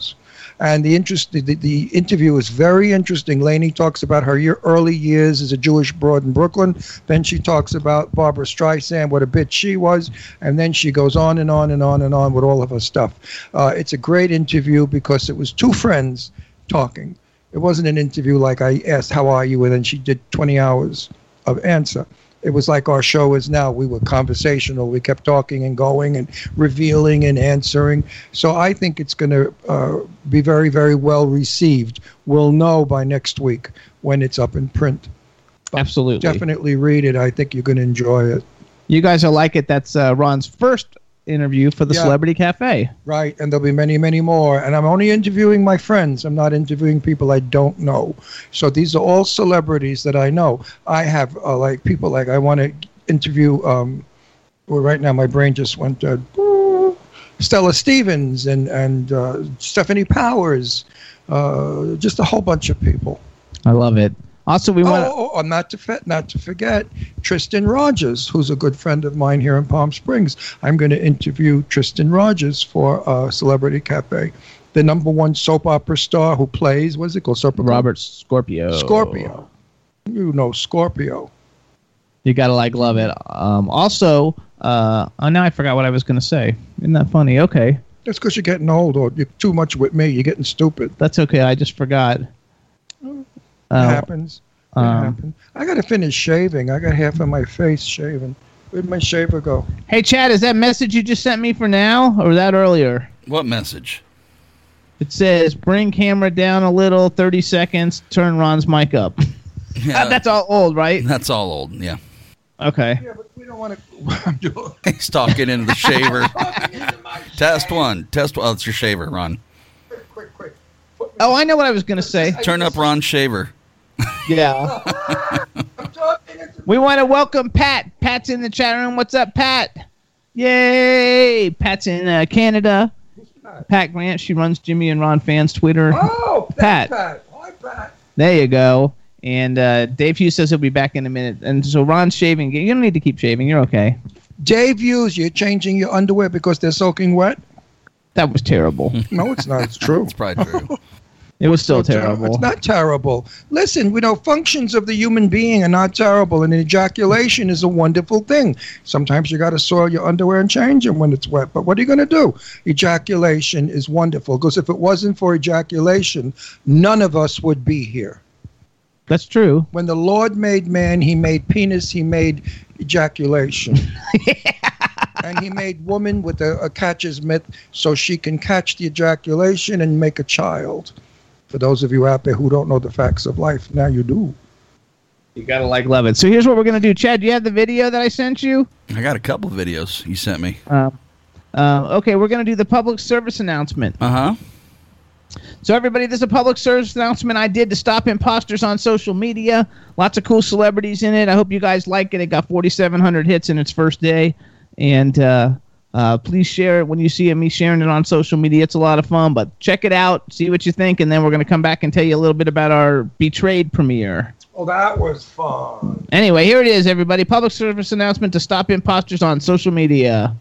And the interest, the, the interview is very interesting. Lainey talks about her year, early years as a Jewish broad in Brooklyn. Then she talks about Barbra Streisand, what a bitch she was, and then she goes on and on and on and on with all of her stuff. Uh, it's a great interview because it was two friends talking. It wasn't an interview like I asked, "How are you?" and then she did 20 hours of answer. It was like our show is now. We were conversational. We kept talking and going and revealing and answering. So I think it's going to uh, be very, very well received. We'll know by next week when it's up in print. Absolutely. Definitely read it. I think you're going to enjoy it. You guys will like it. That's uh, Ron's first interview for the Yeah. Celebrity Cafe. Right, and there'll be many, many more. And I'm only interviewing my friends. I'm not interviewing people I don't know. So these are all celebrities that I know. I have uh, like people like I want to interview. Um, well, right now my brain just went. Uh, Stella Stevens and and uh, Stefanie Powers, uh, just a whole bunch of people. I love it. Also, we Oh, want oh, oh, not to not to forget Tristan Rogers, who's a good friend of mine here in Palm Springs. I'm going to interview Tristan Rogers for uh, Celebrity Cafe, the number one soap opera star who plays what's it called? Soap opera? Robert Scorpio. Scorpio. You know Scorpio. You gotta like love it. Um, also, uh, oh, now I forgot what I was gonna say. Isn't that funny? Okay, That's because you're getting old, or you're too much with me. You're getting stupid. that's okay. I just forgot. It Uh, happens. It um, happens. I got to finish shaving. I got half of my face shaven. Where'd my shaver go? hey, Chad, is that message you just sent me for now, or that earlier? What message? It says, "Bring camera down a little, thirty seconds. Turn Ron's mic up." Yeah, that's all old, right? that's all old. Yeah, Okay. Yeah, but we don't want to. he's talking into the shaver. Test one. Test. Oh, it's your shaver, Ron. quick, quick. Oh, I know what I was gonna say. Turn up Ron's shaver. Yeah. I'm talking into We want to welcome Pat. Pat's in the chat room. What's up, Pat? Yay! Pat's in uh, Canada. Pat Grant. She runs Jimmy and Ron fans Twitter. Oh, Pat. Pat. Hi, Pat. There you go. And uh, Dave Hughes says he'll be back in a minute. And so Ron's shaving. You don't need to keep shaving. You're okay. Dave Hughes, you're changing your underwear because they're soaking wet? That was terrible. No, it's not. It's true. It's probably true. It was still It's not ter- terrible. It's not terrible. Listen, we know functions of the human being are not terrible, and ejaculation is a wonderful thing. Sometimes you got to soil your underwear and change them when it's wet. But what are you going to do? Ejaculation is wonderful because if it wasn't for ejaculation, none of us would be here. That's true. When the Lord made man, he made penis, he made ejaculation. and he made woman with a, a catcher's mitt so she can catch the ejaculation and make a child. For those of you out there who don't know the facts of life, now you do. You gotta like love it. So here's what we're gonna do. Chad, do you have the video that I sent you? I got a couple videos you sent me. Um, uh, okay, we're gonna do the public service announcement. Uh huh. So everybody, this is a public service announcement I did to stop imposters on social media. Lots of cool celebrities in it. I hope you guys like it. It got 4,700 hits in its first day, and uh, uh, please share it when you see me sharing it on social media. It's a lot of fun. But check it out, see what you think, and then we're gonna come back and tell you a little bit about our Betrayed premiere. Well, that was fun. Anyway, here it is, everybody. Public service announcement to stop imposters on social media.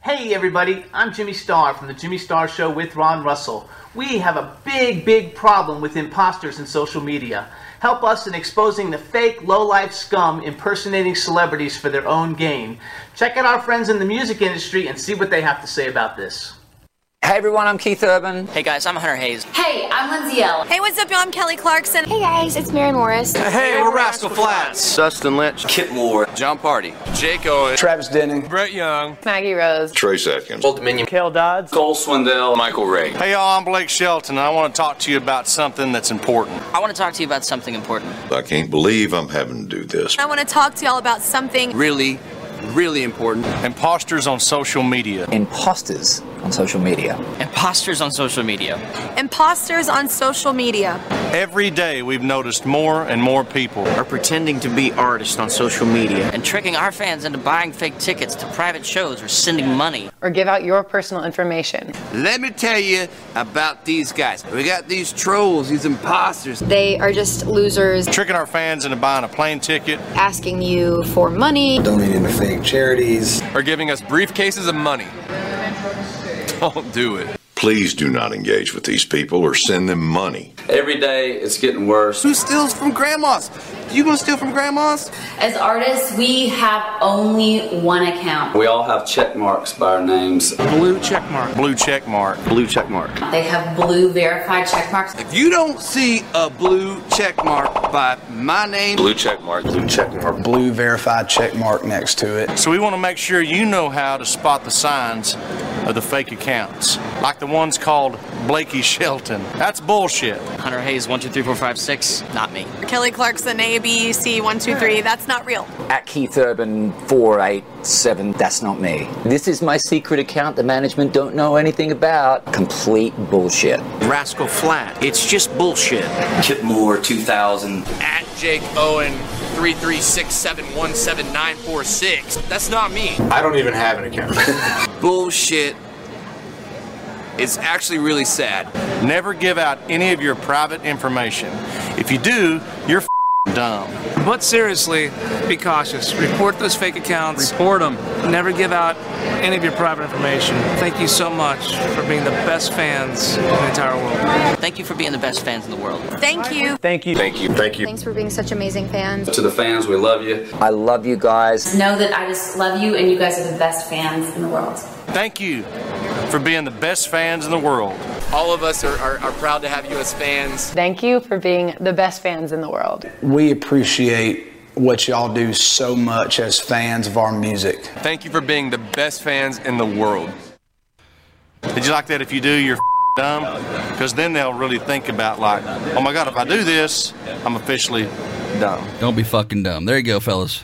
Hey everybody, I'm Jimmy Star from the Jimmy Star Show with Ron Russell. We have a big, big problem with imposters in social media. Help us in exposing the fake, low-life scum impersonating celebrities for their own gain. Check out our friends in the music industry and see what they have to say about this. Hey everyone, I'm Keith Urban. Hey guys, I'm Hunter Hayes. Hey, I'm Lindsay Ell. Hey, what's up, y'all? I'm Kelly Clarkson. Hey guys, it's Maren Morris. Hey, we're Rascal Flatts. Dustin Lynch. Kip Moore. Jon Pardi. Jake Owen. Travis Denning. Brett Young. Maggie Rose. Trace Adkins. Old Dominion. Cale Dodds. Cole Swindell. Michael Ray. Hey y'all, I'm Blake Shelton and I want to talk to you about something that's important. I want to talk to you about something important. I can't believe I'm having to do this. I want to talk to y'all about something Really, really important. Imposters on social media. Imposters on social media. Imposters on social media. imposters on social media. Every day we've noticed more and more people are pretending to be artists on social media and tricking our fans into buying fake tickets to private shows or sending money. Or give out your personal information. Let me tell you about these guys. We got these trolls, these imposters. They are just losers. Tricking our fans into buying a plane ticket. Asking you for money. Donating to charities. Or giving us briefcases of money. Don't do it. Please do not engage with these people or send them money. Every day it's getting worse. Who steals from grandmas? You gonna steal from grandma's? As artists, we have only one account. We all have check marks by our names. Blue check mark. Blue check mark. Blue check mark. They have blue verified check marks. If you don't see a blue check mark by my name, Blue check mark. Blue check mark. Blue verified check mark next to it. So we want to make sure you know how to spot the signs of the fake accounts, like the ones called Blakey Shelton. That's bullshit. Hunter Hayes, one, two, three, four, five, six. Not me. Kelly Clarkson, A, B, C, 123. That's not real. At Keith Urban 487, that's not me. This is my secret account the management don't know anything about. Complete bullshit. Rascal Flat. It's just bullshit. Kip Moore 2000. At Jake Owen. 336717946. That's not me. I don't even have an account. bullshit. It's actually really sad. Never give out any of your private information. If you do, you're f***ing dumb. But seriously, be cautious. Report those fake accounts. Report them. Never give out any of your private information. Thank you so much for being the best fans in the entire world. Thank you for being the best fans in the world. Thank you. Thank you. Thank you. Thank you. Thanks for being such amazing fans. To the fans, we love you. I love you guys. Know that I just love you and you guys are the best fans in the world. Thank you for being the best fans in the world. All of us are, are, are proud to have you as fans. Thank you for being the best fans in the world. We appreciate what y'all do so much as fans of our music. Thank you for being the best fans in the world. Did you like that? If you do, you're f***ing dumb. Because then they'll really think about like, oh my god, if I do this, I'm officially dumb. Don't be fucking dumb. There you go, fellas.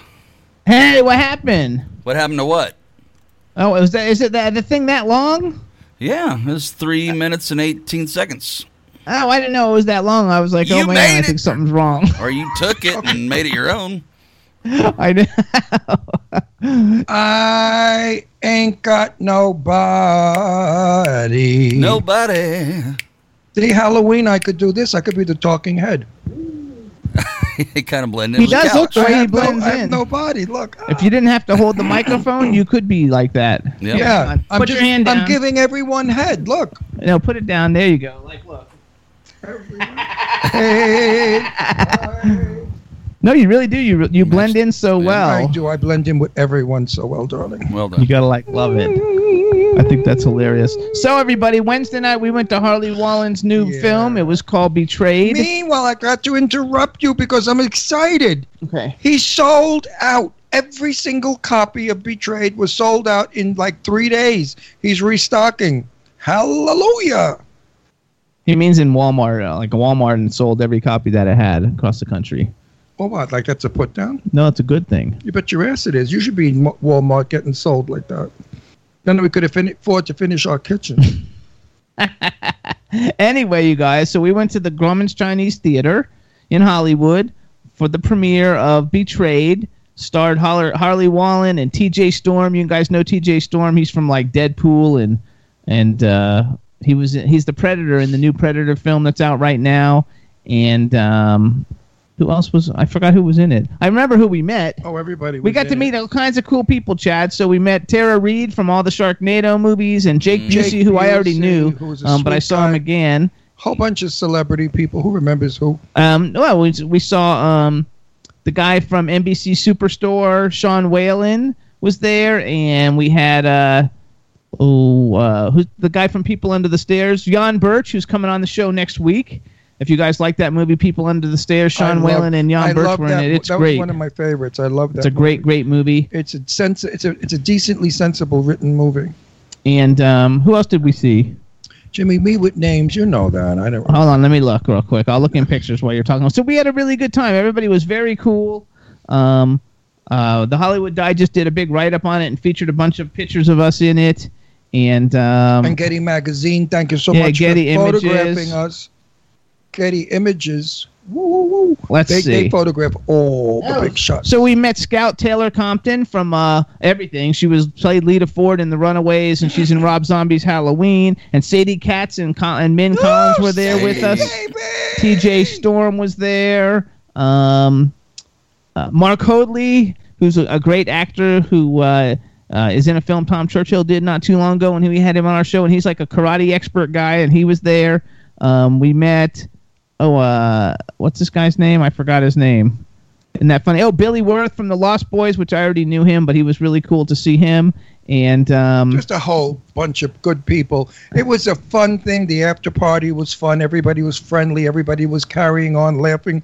Hey, what happened? What happened to what? Oh, is that is it that the thing that long? Yeah, it was three minutes and 18 seconds. Oh, I didn't know it was that long. I was like, oh You oh man, I it. think something's wrong. Or you took it and made it your own. I did. I ain't got nobody. Nobody. See, Halloween, I could do this. I could be the talking head. He kind of blended He in with does the look couch. the way he have, no, blends I have in. nobody. Look. If you didn't have to hold the microphone, you could be like that. Yep. Yeah, I'm, Put just, your hand I'm giving everyone head. Look. No, put it down. There you go. Like, look. Hey, No, you really do. You you blend in so I well. do. I blend in with everyone so well, darling. Well done. You gotta like love it. I think that's hilarious. So everybody, Wednesday night we went to Harley Wallen's new Yeah. film. It was called Betrayed. Meanwhile, I got to interrupt you because I'm excited. Okay. He sold out. Every single copy of Betrayed was sold out in like three days. He's restocking. Hallelujah. He means in Walmart, uh, like Walmart, and sold every copy that it had across the country. Well, what? Like that's a put down? No, it's a good thing. You bet your ass it is. You should be in Walmart getting sold like that. Then we could afford to finish our kitchen. anyway, you guys, so we went to the Grauman's Chinese Theater in Hollywood for the premiere of Betrayed. Starred Har- Harley Wallen and T.J. Storm. You guys know T.J. Storm. He's from like Deadpool and and uh, he was he's the Predator in the new Predator film that's out right now. And um, who else was I forgot who was in it? I remember who we met. oh, everybody. We got to meet all kinds of cool people, Chad. So we met Tara Reid from all the Sharknado movies and Jake Jake Busey, who I already knew, who was a um, but I saw him guy. again. whole bunch of celebrity people. Who remembers who? Um, well, we, we saw um, the guy from NBC Superstore, Sean Whalen, was there, and we had uh, oh, uh, who's the guy from People Under the Stairs, Jan Birch, who's coming on the show next week. If you guys like that movie, People Under the Stairs, Sean love- Whalen and Jan Birch were in it. It's that great. was one of my favorites. I love that. It's a great, great movie. It's a sense. It's a it's a decently sensible written movie. And um, who else did we see? Jimmy, me with names, you know that. I don't. Hold on, let me look real quick. I'll look in pictures while you're talking. So we had a really good time. Everybody was very cool. Um, uh, the Hollywood Digest did a big write up on it and featured a bunch of pictures of us in it. And um, and Getty Magazine, thank you so Yeah, much Getty for Images. photographing us. Getty Images. Woo, woo, woo. Let's they, see. They photograph all the big shots. So we met Scout Taylor Compton from uh, everything. She was played Lita Ford in The Runaways, and she's in Rob Zombie's Halloween. And Sadie Katz and, Col- and Min Collins were there with us. T.J. Storm was there. Um, uh, Mark Hoadley, who's a, a great actor who uh, uh, is in a film Tom Churchill did not too long ago, and we had him on our show, and he's like a karate expert guy, and he was there. Um, we met. Oh, uh, what's this guy's name? I forgot his name. Isn't that funny? Oh, Billy Wirth from the Lost Boys, which I already knew him, but he was really cool to see him. And um, just a whole bunch of good people. It was a fun thing. The after party was fun. Everybody was friendly. Everybody was carrying on, laughing,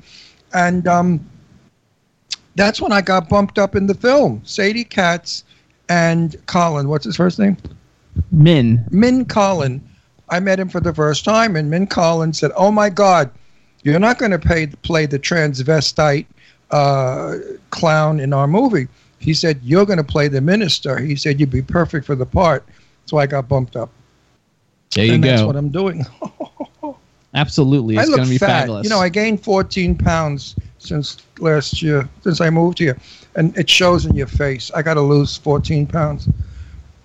and um, that's when I got bumped up in the film. Sadie Katz and Colin. What's his first name? Min. Min Colin. I met him for the first time, and Min Colin said, "Oh my God, you're not going to pay play the transvestite uh, clown in our movie." He said, You're going to play the minister. He said, You'd be perfect for the part. So I got bumped up. There you and go. That's what I'm doing. Absolutely. It's going to be fat. fabulous. You know, I gained 14 pounds since last year, since I moved here. And it shows in your face. I got to lose 14 pounds.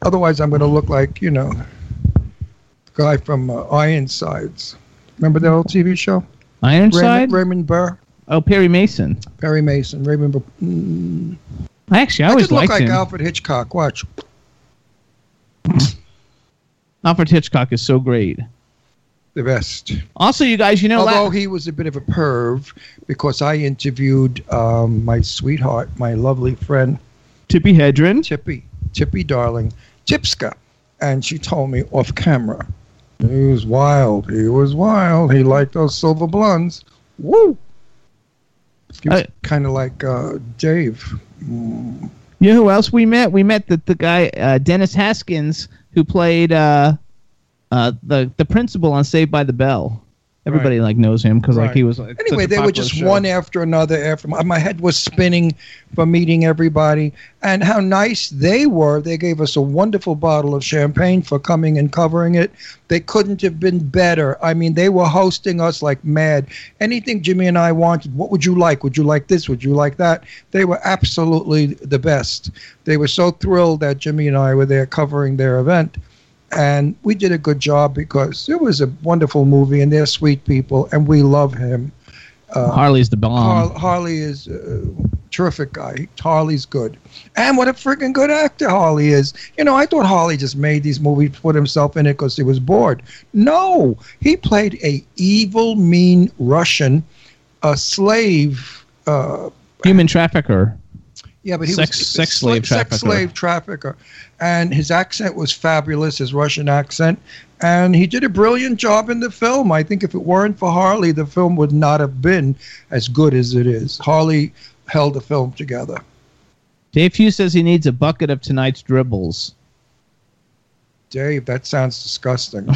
Otherwise, I'm going to look like, you know, the guy from uh, Ironsides. Remember that old TV show? Ironside? Raymond, Raymond Burr. Oh, Perry Mason. Perry Mason. Raymond Burr. Mm. Actually, I I always could look like him. Alfred Hitchcock. Watch. Alfred Hitchcock is so great. The best. Also, you guys, you know, Although la- he was a bit of a perv, because I interviewed um, my sweetheart, my lovely friend, Tippi Hedren. Tippi, Tippi, darling, Tipska, and she told me off camera, he was wild. He was wild. He liked those silver blondes. Woo! He was kind of like uh, Dave. Mm. You know who else we met? We met the the guy uh, Dennis Haskins who played uh, uh, the the principal on Saved by the Bell. Everybody like knows him because like he was like, Anyway, they were just show. one after another. After my, my head was spinning from meeting everybody, and how nice they were. They gave us a wonderful bottle of champagne for coming and covering it. They couldn't have been better. I mean, they were hosting us like mad. Anything Jimmy and I wanted, what would you like? Would you like this? Would you like that? They were absolutely the best. They were so thrilled that Jimmy and I were there covering their event and we did a good job because it was a wonderful movie and they're sweet people and we love him. Uh, Harley's the bomb. Har- harley is a terrific guy. Harley's good. And what a freaking good actor harley is. You know i thought harley just made these movies put himself in it because he was bored. No he played a evil mean russian a slave uh, Human trafficker. Yeah, but he Sex- was sex a slave sla- sex slave trafficker, and his accent was fabulous, his Russian accent, and he did a brilliant job in the film. I think if it weren't for Harley, the film would not have been as good as it is. Harley held the film together. Dave Hughes says he needs a bucket of tonight's dribbles. Dave, that sounds disgusting.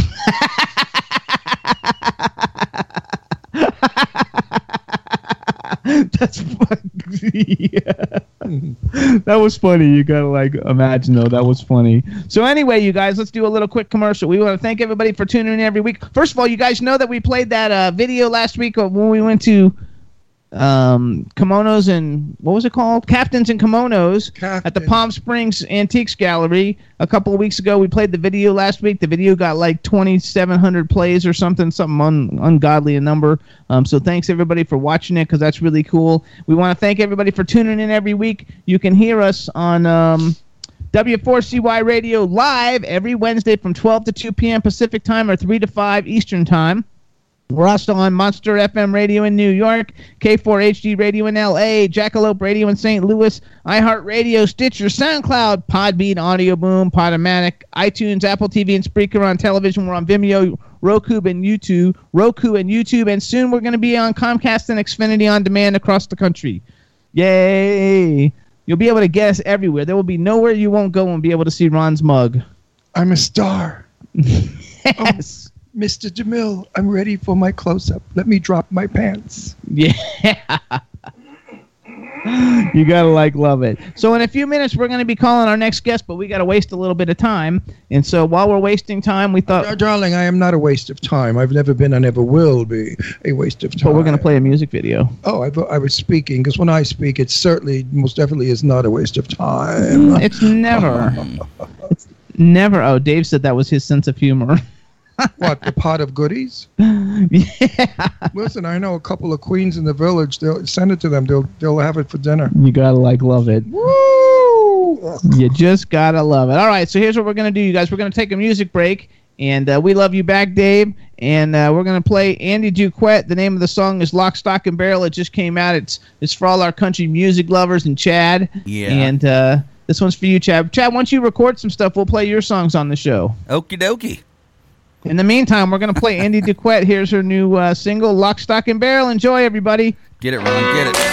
That's yeah. that was funny. You gotta like imagine though. That was funny. So anyway, you guys, let's do a little quick commercial. We want to thank everybody for tuning in every week. First of all, you guys know that we played that uh, video last week when we went to um, kimonos and what was it called? Captains and kimonos at the Palm Springs Antiques Gallery a couple of weeks ago. We played the video last week. The video got like 2,700 plays or something, something un- ungodly a number. Um, so thanks everybody for watching it because that's really cool. We want to thank everybody for tuning in every week. You can hear us on. Um, W4CY Radio live every Wednesday from 12 to 2 p.m. Pacific time or 3 to 5 Eastern time. We're also on Monster FM Radio in New York, K4HD Radio in LA, Jackalope Radio in St. Louis, iHeartRadio, Stitcher, SoundCloud, Podbean, Audio Boom, Podomatic, iTunes, Apple TV, and Spreaker on television. We're on Vimeo, Roku, and YouTube, Roku and YouTube, and soon we're going to be on Comcast and Xfinity on demand across the country. Yay! You'll be able to get us everywhere. There will be nowhere you won't go and be able to see Ron's mug. I'm a star. yes. Mr. DeMille, I'm ready for my close up. Let me drop my pants. Yeah. you gotta like love it. So in a few minutes we're gonna be calling our next guest, but we gotta waste a little bit of time. And so while we're wasting time, we thought Uh, darling, I am not a waste of time. I've never been, I never will be a waste of time. but we're gonna play a music video. Oh, I, I was speaking because when I speak, it certainly, most definitely, is not a waste of time. It's never. it's never. Oh, Dave said that was his sense of humor. what the pot of goodies? yeah. Listen, I know a couple of queens in the village. They'll send it to them. They'll they'll have it for dinner. You gotta like love it. Woo! You just gotta love it. All right, so here's what we're gonna do, you guys. We're gonna take a music break, And uh, we love you back, Dave. And uh, we're gonna play Andy Duquette. The name of the song is "Lock, Stock, and Barrel." It just came out. It's it's for all our country music lovers and Chad. Yeah. And uh, this one's for you, Chad. Chad, once you record some stuff, we'll play your songs on the show. Okie dokie. In the meantime, we're gonna play Andy Duquette. Here's her new uh, single, "Lock, Stock, and Barrel." Enjoy, everybody. Get it, Ron. Get it.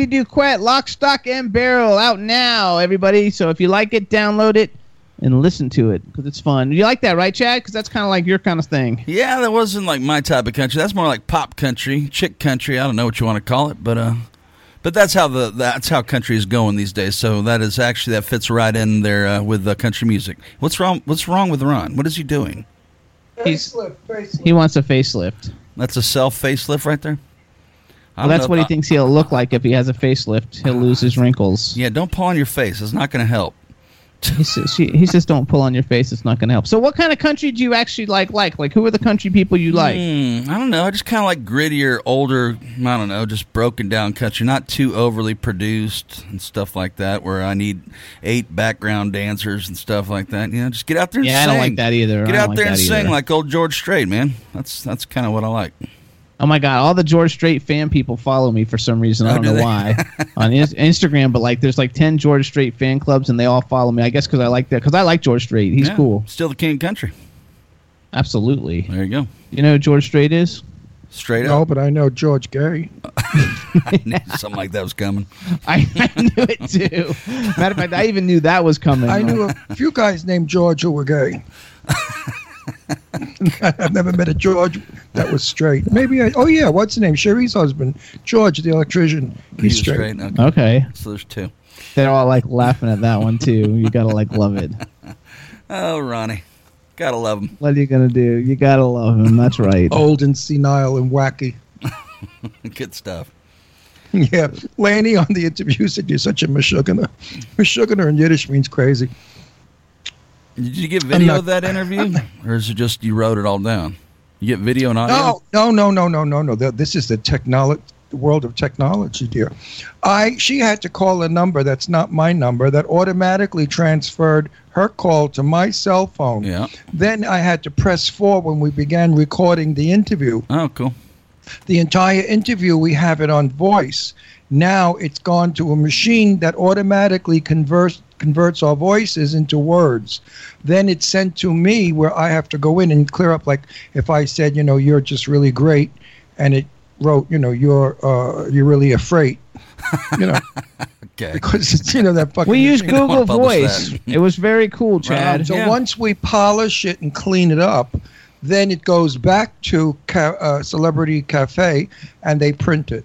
Andy Duquette, Lock, Stock, and Barrel, out now, everybody. So if you like it, download it and listen to it because it's fun. You like that, right, Chad? Because that's kind of like your kind of thing. Yeah, that wasn't like my type of country. That's more like pop country, chick country. I don't know what you want to call it, but uh, but that's how the that's how country is going these days. So that is actually that fits right in there uh, with uh, country music. What's wrong? What's wrong with Ron? What is he doing? He's, he wants a facelift. That's a self facelift right there. Well, that's what he thinks he'll look like if he has a facelift. He'll lose his wrinkles. Yeah, don't pull on your face. It's not going to help. He says, she, he says, "Don't pull on your face. It's not going to help." So, what kind of country do you actually like? Like, like who are the country people you like? Hmm, I don't know. I just kind of like grittier, older. I don't know, just broken down country, not too overly produced and stuff like that. Where I need eight background dancers and stuff like that. You know, just get out there. and Yeah, I don't like that either. Get out like there and sing either. like old George Strait, man. That's that's kind of what I like. Oh my god! All the George Strait fan people follow me for some reason. I Oh, don't do know they? why on Ins- Instagram, but like, there's like ten George Strait fan clubs, and they all follow me. I guess because I like that. Because I like George Strait. He's Yeah, cool. Still the king of country. Absolutely. There you go. You know who George Strait is? Straight No, up. but I know George Gay. I knew something like that was coming. I, I knew it too. Matter of fact, I even knew that was coming. I knew a few guys named George who were gay. I've never met a George that was straight. Maybe I. Oh yeah, what's the name? Sherry's husband, George, the electrician. He's, He's straight. straight, okay. Okay. So there's two. They're all like laughing at that one too. You gotta like love it. Oh, Ronnie. Gotta love him. What are you gonna do? You gotta love him. That's right. Old and senile and wacky. Good stuff. Yeah, Lainie on the interview said you're such a meshuggah. Meshuggah in Yiddish means crazy. Did you get video not- of that interview? or is it just you wrote it all down? You get video and audio? No, no, no, no, no, no, no. This is the technology, the world of technology, dear. I she had to call a number that's not my number that automatically transferred her call to my cell phone. Yeah. Then I had to press four when we began recording the interview. Oh, cool. The entire interview we have it on voice. Now it's gone to a machine that automatically converts converts our voices into words. Then it's sent to me where I have to go in and clear up like if I said, you know, you're just really great and it wrote, you know, you're uh you're really afraid. You know. okay. Because it's you know that fucking We use. Google Voice. It was very cool, Chad. So once we polish it and clean it up, then it goes back to ca- uh, Celebrity Cafe and they print it.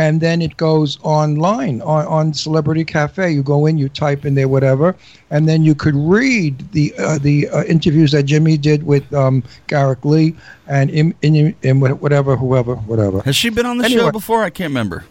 And then it goes online on, on Celebrity Cafe. You go in, you type in there whatever, and then you could read the uh, the uh, interviews that Jimmy did with um, Garrick Lee and in, in, in whatever, whoever, whatever. Has she been on the Anyway. show before? I can't remember.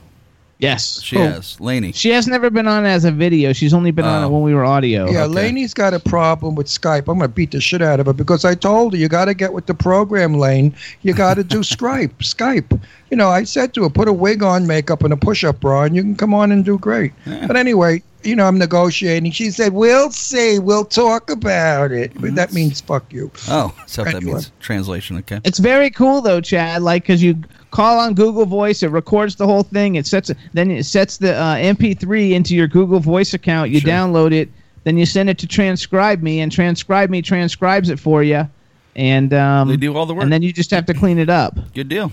Yes. She Who? has. Lainie. She has never been on as a video. She's only been on it oh. when we were audio. Yeah, Lainie's got a problem with Skype. I'm gonna beat the shit out of her because I told her you got to get with the program, Lane. You got to do Skype. Skype. You know, I said to her, put a wig on, makeup, and a push-up bra, and you can come on and do great. But anyway, you know, I'm negotiating. She said, "We'll see. We'll talk about it." But that means fuck you. Oh, so that Anyway. means translation. Okay. It's very cool though, Chad. Like, cause you call on Google Voice, it records the whole thing. It sets then it sets the uh, MP3 into your Google Voice account. You download it, then you send it to Transcribe Me, and Transcribe Me transcribes it for you. And um, They do all the work. And then you just have to clean it up. Good deal.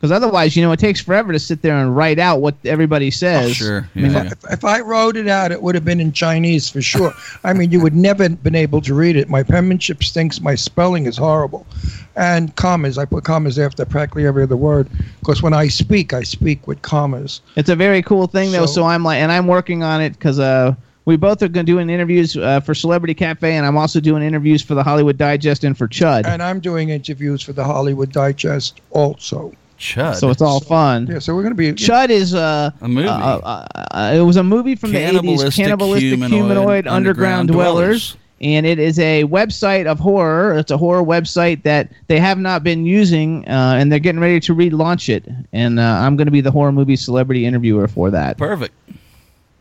Because otherwise, you know, it takes forever to sit there and write out what everybody says. sure. I mean, If, if I wrote it out, it would have been in Chinese for sure. I mean, you would never been able to read it. My penmanship stinks. My spelling is horrible, and commas. I put commas after practically every other word because when I speak, I speak with commas. It's a very cool thing though. So, So- I'm like, and I'm working on it because uh, we both are going to doing interviews uh, for Celebrity Cafe, and I'm also doing interviews for the Hollywood Digest and for Chud. And I'm doing interviews for the Hollywood Digest also. Chud. So it's all fun. Yeah, so we're going to be Chud is uh, A movie. Uh, uh, uh, it was a movie from the 80s, Cannibalistic Cannibalistic Humanoid Humanoid, Underground Underground, Dwellers. Dwellers. And it is a website of horror. It's a horror website that they have not been using, uh, and they're getting ready to relaunch it. And uh, I'm going to be the horror movie celebrity interviewer for that. Perfect.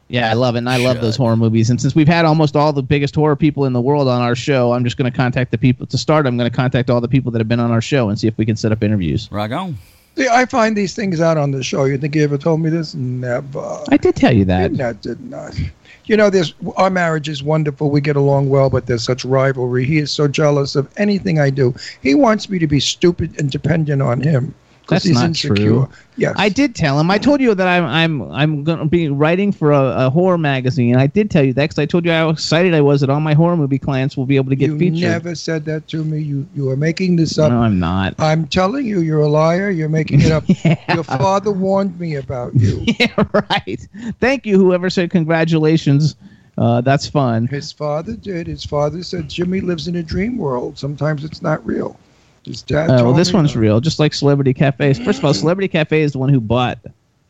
Yeah, I love it, and I love those horror movies. And since we've had almost all the biggest horror people in the world on our show, I'm just going to contact the people. To start, I'm going to contact all the people that have been on our show and see if we can set up interviews. Rock on. See, I find these things out on the show. You think you ever told me this? Never. I did tell you that. Did not, did not. You know, this our marriage is wonderful. We get along well, but there's such rivalry. He is so jealous of anything I do. He wants me to be stupid and dependent on him That's he's not insecure. true. Yes. I did tell him. I told you that I'm I'm I'm going to be writing for a, a horror magazine. I did tell you that because I told you how excited I was that all my horror movie clients will be able to get you featured. never said that to me. You you are making this up. No, I'm not. I'm telling you, you're a liar. You're making it up. Your father warned me about you. yeah, right. Thank you, whoever said congratulations. Uh, that's fun. His father did. His father said Jimmy lives in a dream world. Sometimes it's not real. His dad. Uh, well, this one's real, just like Celebrity Cafe. First of all, Celebrity Cafe is the one who bought.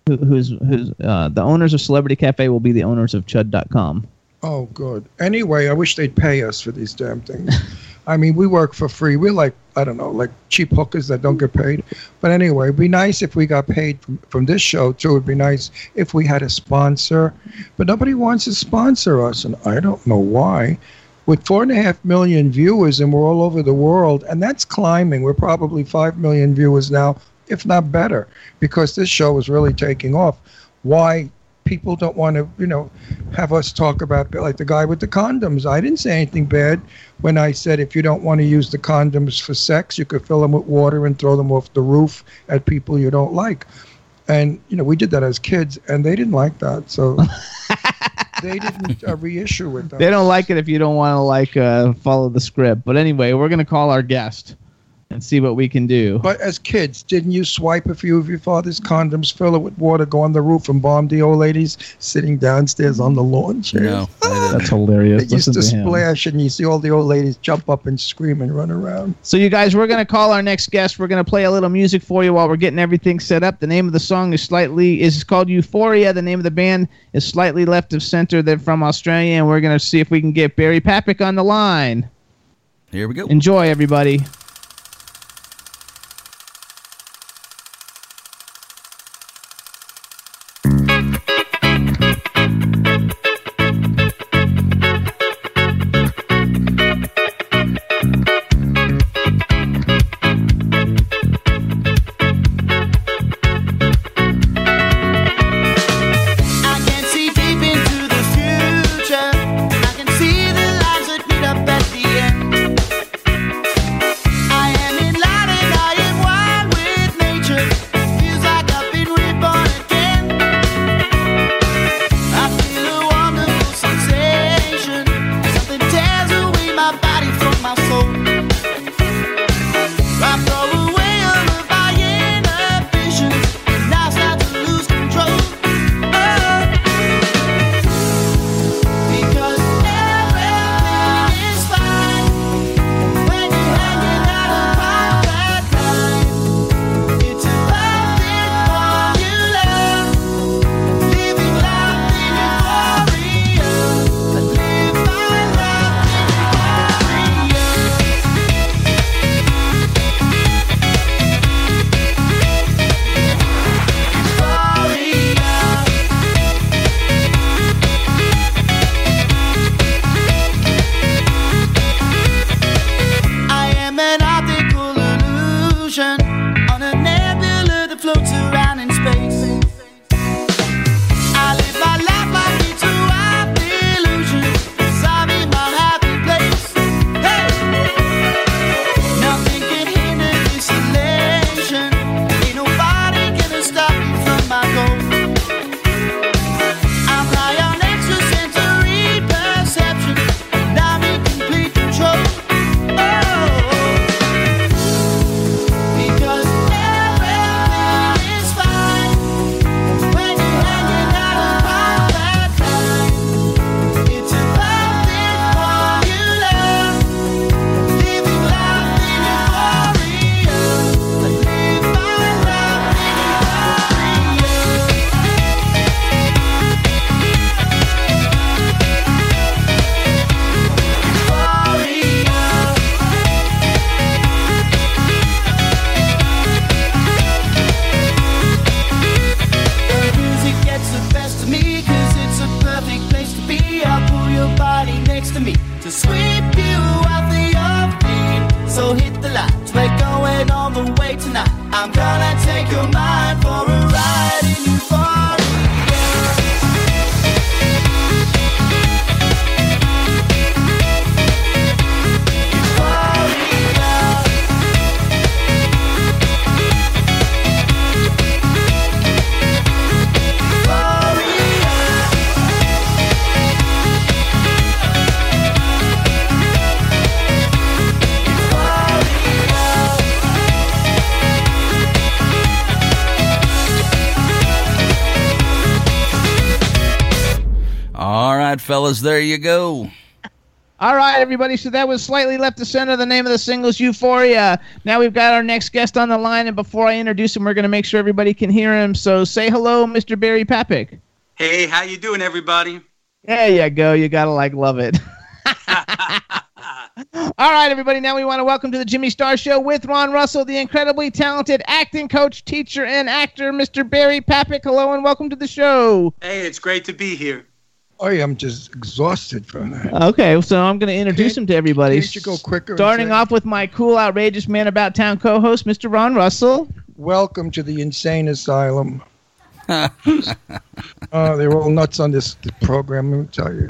Who, who's who's uh, the owners of Celebrity Cafe will be the owners of Chud.com. Oh, good. Anyway, I wish they'd pay us for these damn things. I mean, we work for free. We're like, I don't know, like cheap hookers that don't get paid. But anyway, it'd be nice if we got paid from, from this show, too. It'd be nice if we had a sponsor. But nobody wants to sponsor us, and I don't know why. With four and a half million viewers, and we're all over the world, and that's climbing. We're probably five million viewers now, if not better, because this show is really taking off. Why people don't want to, you know, have us talk about like the guy with the condoms. I didn't say anything bad when I said if you don't want to use the condoms for sex, you could fill them with water and throw them off the roof at people you don't like. And you know, we did that as kids, and they didn't like that. So they didn't uh, reissue it. Though. They don't like it if you don't want to like uh, follow the script. But anyway, we're gonna call our guest and see what we can do. But as kids, didn't you swipe a few of your father's condoms, fill it with water, go on the roof, and bomb the old ladies sitting downstairs on the lawn chair? No, That's hilarious. It used to to splash, and you see all the old ladies jump up and scream and run around. So you guys, we're gonna call our next guest. We're gonna play a little music for you while we're getting everything set up. The name of the song is slightly is called Euphoria. The name of the band is slightly left of center. They're from Australia, and we're gonna see if we can get Barry Papick on the line. Here we go. Enjoy, everybody. Fellas, there you go. All right, everybody. So that was slightly left to center. The name of the singles Euphoria. Now we've got our next guest on the line, and before I introduce him, we're going to make sure everybody can hear him. So say hello, Mr. Barry Papick. Hey, how you doing, everybody? There you go. You gotta like love it. All right, everybody. Now we want to welcome to the Jimmy Star Show with Ron Russell, the incredibly talented acting coach, teacher, and actor, Mr. Barry Papick. Hello and welcome to the show. Hey, it's great to be here. I am just exhausted from that. Okay, so I'm going to introduce him to everybody. can't you go quicker Starting off with my cool, outrageous man about town co-host, Mr. Ron Russell. Welcome to the insane asylum. uh, they're all nuts on this program. Let me tell you.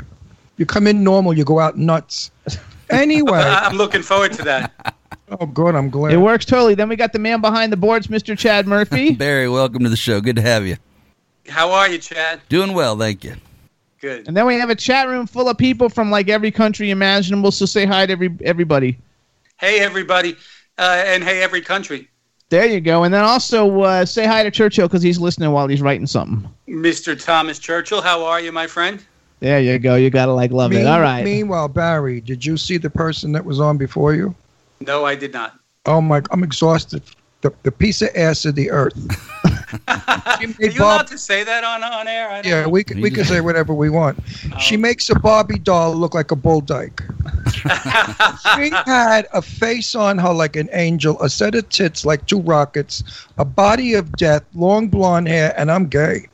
You come in normal, you go out nuts. Anyway, I'm looking forward to that. oh good, I'm glad. It works totally. Then we got the man behind the boards, Mr. Chad Murphy. Barry, welcome to the show. Good to have you. How are you, Chad? Doing well, thank you. Good. And then we have a chat room full of people from like every country imaginable. So say hi to every everybody. Hey, everybody. Uh, and hey, every country. There you go. And then also uh, say hi to Churchill because he's listening while he's writing something. Mr. Thomas Churchill, how are you, my friend? There you go. You gotta like love it. All right. Meanwhile, Barry, did you see the person that was on before you? No, I did not. Oh my! I'm exhausted. The, the piece of ass of the earth. Are you allowed to say that on, on air? I don't Yeah, know. we can, we can say whatever we want. She oh. makes a Barbie doll look like a bull dyke. she had a face on her like an angel, a set of tits like two rockets, a body of death, long blonde hair, and I'm gay.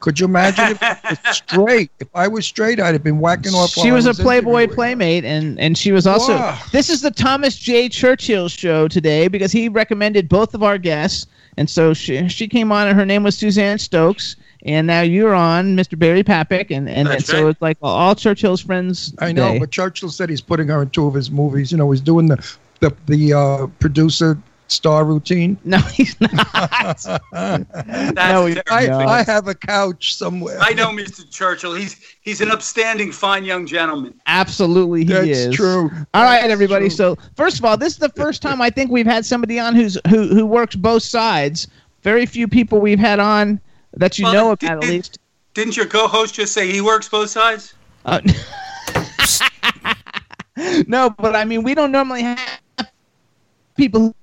Could you imagine if I was straight? If I was straight, I'd have been whacking off. She while I was a. Playboy playmate, and and she was also. Wow. This is the Thomas J. Churchill show today because he recommended both of our guests, and so she she came on, and her name was Suzanne Stokes, and now you're on, Mr. Barry Papick, and and, and so it's like all Churchill's friends. I know, today. but Churchill said he's putting her in two of his movies. You know, he's doing the the the uh, producer star routine. No, he's not. No, he's I, not. I have a couch somewhere. I know Mr. Churchill. He's he's an upstanding, fine young gentleman. Absolutely, he That's is. true. All right, everybody. So first of all, this is the first time I think we've had somebody on who's who who works both sides. Very few people we've had on that you Well, know did- about at did- least. Didn't your co-host just say he works both sides? Uh, no, but I mean, we don't normally have people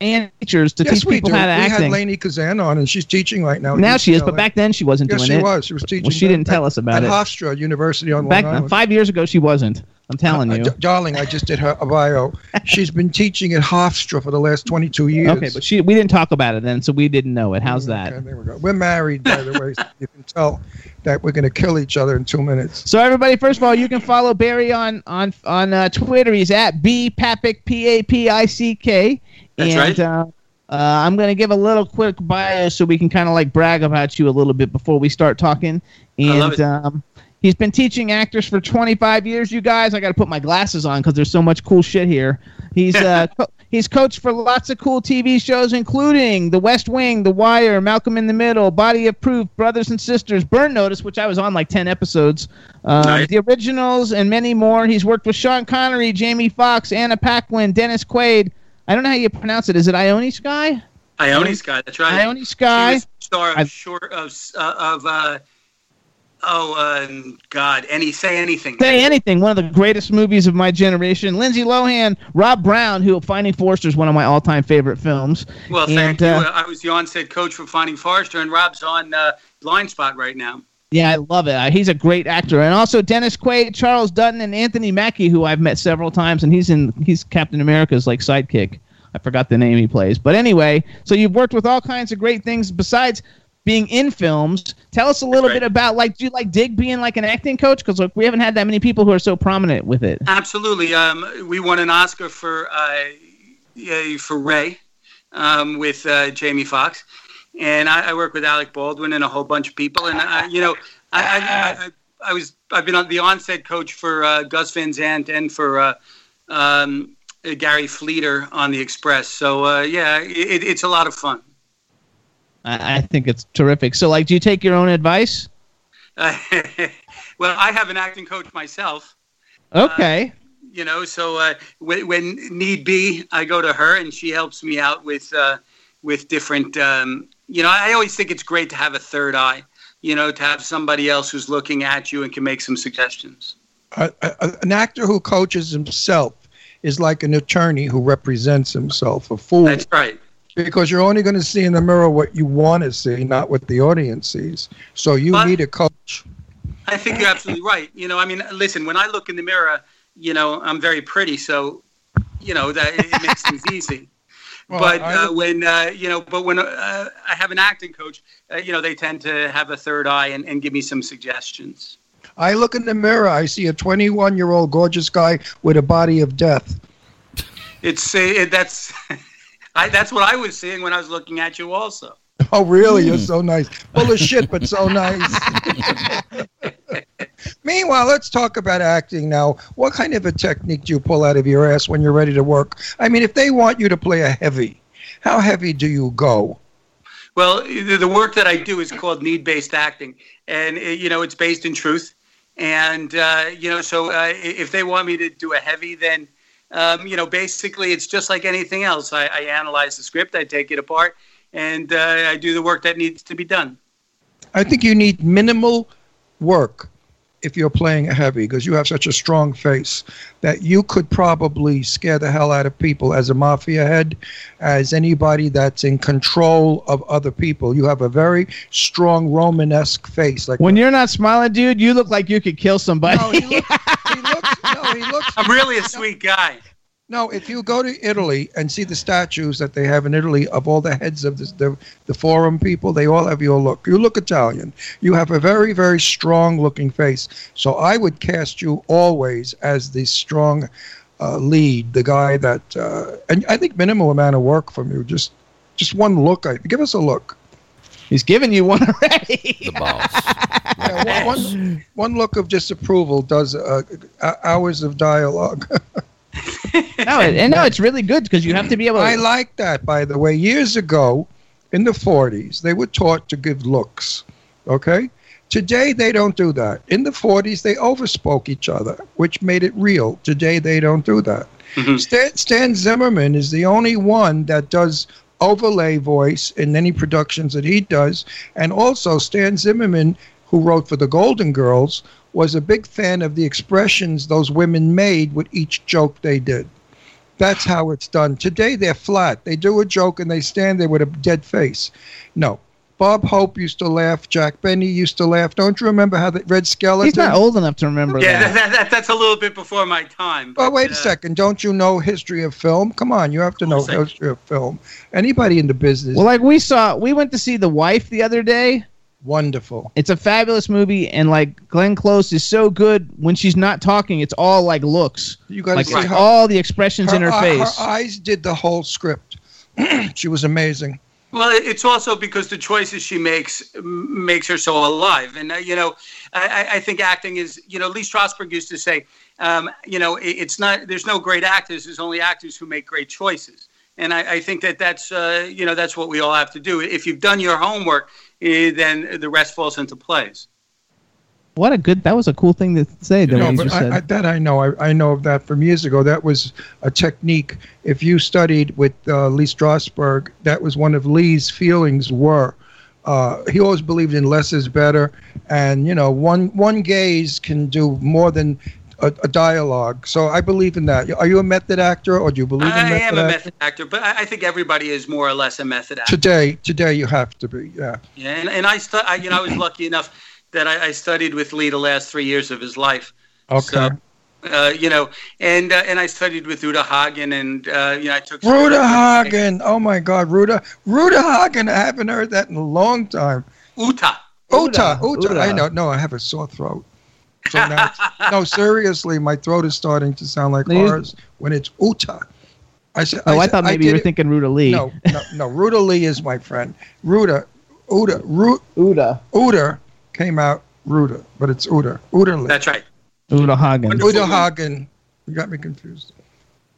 and teachers to yes, teach we people do. how to we acting. had Lainie Kazan on, and she's teaching right now. now she is, but back then she wasn't yes, doing she it. She was. She was teaching. Well, she didn't tell us about at it. Hofstra University on Back Long Island. five years ago, she wasn't. I'm telling Uh, you. d- darling, I just did her bio. She's been teaching at Hofstra for the last 22 years. Okay, but she we didn't talk about it then, so we didn't know it. How's that? Okay, there we go. We're married, by the way. So you can tell that we're going to kill each other in two minutes. So everybody, first of all, you can follow Barry on on on uh, Twitter. He's at b papick p a p i c k. That's and, right. Uh, uh, I'm gonna give a little quick bio so we can kind of like brag about you a little bit before we start talking. And I love it. Um, he's been teaching actors for 25 years. You guys, I got to put my glasses on because there's so much cool shit here. He's uh, co- he's coached for lots of cool TV shows, including The West Wing, The Wire, Malcolm in the Middle, Body of Proof, Brothers and Sisters, Burn Notice, which I was on like 10 episodes, um, Nice. The Originals, and many more. He's worked with Sean Connery, Jamie Foxx, Anna Paquin, Dennis Quaid. I don't know how you pronounce it. Is it Ione Skye? Ione Skye, that's right. Ione Skye. Star of I've- short of uh, of uh, oh um, God, any say anything. Say anything. One of the greatest movies of my generation. Lindsay Lohan, Rob Brown, who Finding Forrester is one of my all-time favorite films. Well, And, thank you. uh, Uh, I was the onset coach for Finding Forrester, and Rob's on uh, Blind Spot right now. Yeah, I love it. Uh, He's a great actor, and also Dennis Quaid, Charles Dutton, and Anthony Mackie, who I've met several times, and he's in he's Captain America's like sidekick. I forgot the name he plays, but anyway. So you've worked with all kinds of great things besides being in films. Tell us a little bit about like, do you like dig being like an acting coach? Because look, we haven't had that many people who are so prominent with it. Absolutely. Um, we won an Oscar for uh, yeah, for Ray um, with uh, Jamie Foxx, and I, I work with Alec Baldwin and a whole bunch of people. And I, you know, I, I, I, was I've been on the onset coach for uh, Gus Van Sant and for uh, um, Gary Fleder on the Express. So uh, yeah, it, it's a lot of fun. I, I think it's terrific. So like, do you take your own advice? Uh, well, I have an acting coach myself. Okay. you know so uh, when, when need be i go to her and she helps me out with uh, with different um, you know i always think it's great to have a third eye you know to have somebody else who's looking at you and can make some suggestions a, an actor who coaches himself is like an attorney who represents himself. A fool. that's right Because you're only going to see in the mirror what you want to see, not what the audience sees. So you But- need a coach. i think you're absolutely right you know i mean listen when i look in the mirror you know i'm very pretty so you know that it makes things easy Well, but I- uh, when uh, you know, but when uh, I have an acting coach, uh, you know, they tend to have a third eye and, and give me some suggestions. I look in the mirror, I see a 21 year old gorgeous guy with a body of death. It's uh, it, that's I, that's what I was seeing when I was looking at you. Also, Oh, really? You're so nice. Full of shit, but so nice. Meanwhile, let's talk about acting now. What kind of a technique do you pull out of your ass when you're ready to work? I mean, if they want you to play a heavy, how heavy do you go? well, the, the work that I do is called need-based acting, and uh, you know, it's based in truth. and uh, you know, so uh, if they want me to do a heavy, then um, you know, basically it's just like anything else. I, I analyze the script, I take it apart, and uh, I do the work that needs to be done. I think you need minimal work if you're playing a heavy because you have such a strong face that you could probably scare the hell out of people as a mafia head, as anybody that's in control of other people. You have a very strong Romanesque face. Like When you're not smiling, dude, you look like you could kill somebody. no, he looks. I'm really a sweet guy. No, if you go to Italy and see the statues that they have in Italy of all the heads of the, the, the forum people, they all have your look. You look Italian. You have a very, very strong looking face. So I would cast you always as the strong uh, lead, the guy that, uh, and I think minimal amount of work from you. Just, just one look. I, give us a look. He's giving you one already. The boss. Yeah, one, one, one look of disapproval does uh, uh, hours of dialogue. no, it, and no, it's really good because you have to be able. to... I like that, by the way. Years ago, in the 40s, they were taught to give looks. Okay? Today, they don't do that. In the 40s, they overspoke each other, which made it real. Today, they don't do that. Mm-hmm. Stan, Stan Zimmerman is the only one that does overlay voice in any productions that he does. And also, Stan Zimmerman, who wrote for the Golden Girls, was a big fan of the expressions those women made with each joke they did. That's how it's done. Today they're flat. They do a joke and they stand there with a dead face. No. Bob Hope used to laugh. Jack Benny used to laugh. Don't you remember how the Red Skelton? He's not old enough to remember Yeah, that. that, that, that's a little bit before my time. Oh, wait but, a uh, second. Don't you know history of film? Come on, you have to know history of film. Anybody in the business. Well, like we saw, we went to see The Wife the other day. Wonderful. It's a fabulous movie, and like Glenn Close is so good when she's not talking. It's all like looks. You gotta like see her- all the expressions in her eye- face. Her eyes did the whole script. she was amazing. Well, it's also because the choices she makes makes her so alive, and uh, you know, I, I- I think acting is, you know, Lee Strasberg used to say, um, you know, it, it's not there's no great actors, there's only actors who make great choices, and I, I think that that's, uh, you know, that's what we all have to do. If you've done your homework, eh, then the rest falls into place. What a good. That was a cool thing to say. That No, but just I. I, that I know. I, I know of that from years ago. That was a technique. If you studied with uh, Lee Strasberg, that was one of Lee's feelings. Were uh, he always believed in less is better, and you know, one one gaze can do more than a, a dialogue. So I believe in that. Are you a method actor, or do you believe in I method am a acting? method actor, but I, I think everybody is more or less a method actor. Today, today you have to be. Yeah. Yeah, and, and I, stu- I, you know, I was lucky enough that I, I studied with Lee the last three years of his life. Okay. Uh, you know, and uh, and I studied with Uda Hagen, and uh, you know, I took Ruda Hagen. Oh my God, Ruda. Ruda Hagen. I haven't heard that in a long time. Uta. Uta. Uta. Uta. I know. No, I have a sore throat. So now, no, seriously, my throat is starting to sound like No, you- ours when it's Uta. I said. oh, I, said- thought maybe you were it- thinking Ruta Lee. No, no, no. Ruda Lee is my friend. Ruda, Uda, Ru, Uda, Uda came out Ruda, but it's Uda. Uda Lee. That's right. Uda Hagen. Uda Hagen. You got me confused.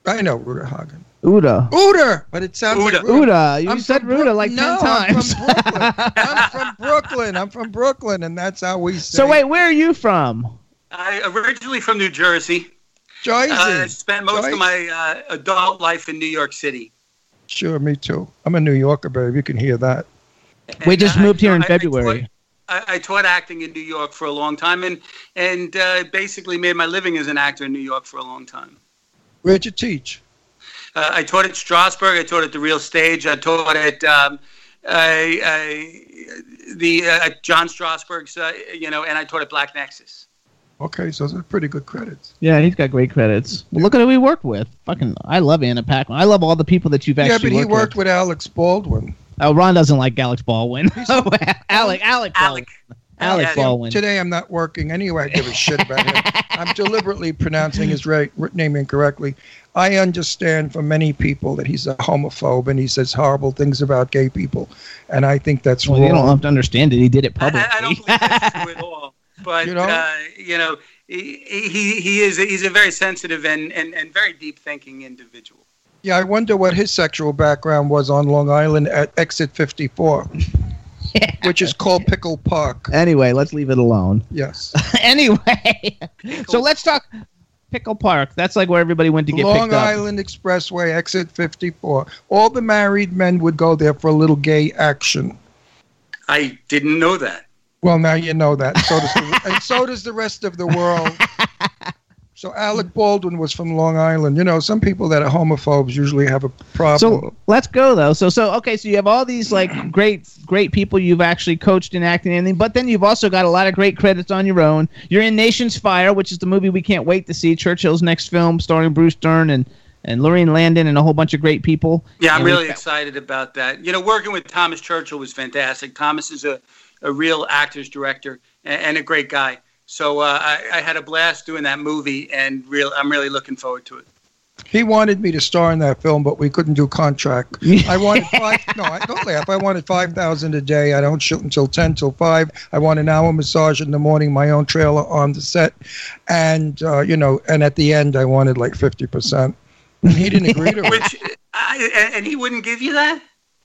I know Ruda Hagen. Uda. Uda, but it sounds like Uda. You I'm said from Ruda Brook- like no, ten times. I'm from Brooklyn. I'm from Brooklyn. I'm from Brooklyn, and that's how we say. so wait, where are you from? I originally from New Jersey. Jersey. Uh, I spent most Jersey. of my uh, adult life in New York City. Sure, me too. I'm a New Yorker, babe. You can hear that. We just I- moved here in I- I February. I, I taught acting in New York for a long time, and and uh, basically made my living as an actor in New York for a long time. Where'd you teach? Uh, I taught at Strasberg. I taught at the Real Stage. I taught at um, I, I, the uh, John Strasberg's, uh, you know, and I taught at Black Nexus. Okay, so those are pretty good credits. Yeah, he's got great credits. Well, look at who we worked with. Fucking, I love Anna Paquin. I love all the people that you've actually yeah, but he worked, worked with Alex Baldwin. Oh, Ron doesn't like Alex Baldwin. Alec, Alec, Alec, Alec Yeah, Baldwin. Today I'm not working anyway. I give a shit about him. I'm deliberately pronouncing his ra- name incorrectly. I understand from many people that he's a homophobe and he says horrible things about gay people, and I think that's Well, wrong. you don't have to understand it. He did it publicly. I don't believe that's true at all. But You you know? know, uh, you know he, he he is he's a very sensitive and, and, and very deep thinking individual. Yeah, I wonder what his sexual background was on Long Island at exit 54. which is called Pickle Park. Anyway, let's leave it alone. Yes. anyway, so let's talk Pickle Park. That's like where everybody went to get Long picked up. Island Expressway, exit 54. All the married men would go there for a little gay action. I didn't know that. Well, now you know that. So does the, and so does the rest of the world. So Alec Baldwin was from Long Island. You know, some people that are homophobes usually have a problem. So let's go though. So so okay, so you have all these like great great people you've actually coached in acting and everything, but then you've also got a lot of great credits on your own. You're in Nation's Fire, which is the movie we can't wait to see. Churchill's next film, starring Bruce Dern and and Lorraine Landon and a whole bunch of great people. Yeah, I'm And really excited about that. You know, working with Thomas Churchill was fantastic. Thomas is a, a real actor's director and, and a great guy. So uh, I, I had a blast doing that movie, and real, I'm really looking forward to it. He wanted me to star in that film, but we couldn't do contract. I wanted five. No, I don't laugh. I wanted five thousand a day. I don't shoot until ten till five. I want an hour massage in the morning, my own trailer on the set, and uh, you know, and at the end, I wanted like fifty percent. He didn't agree to it. Which, I, and- and he wouldn't give you that?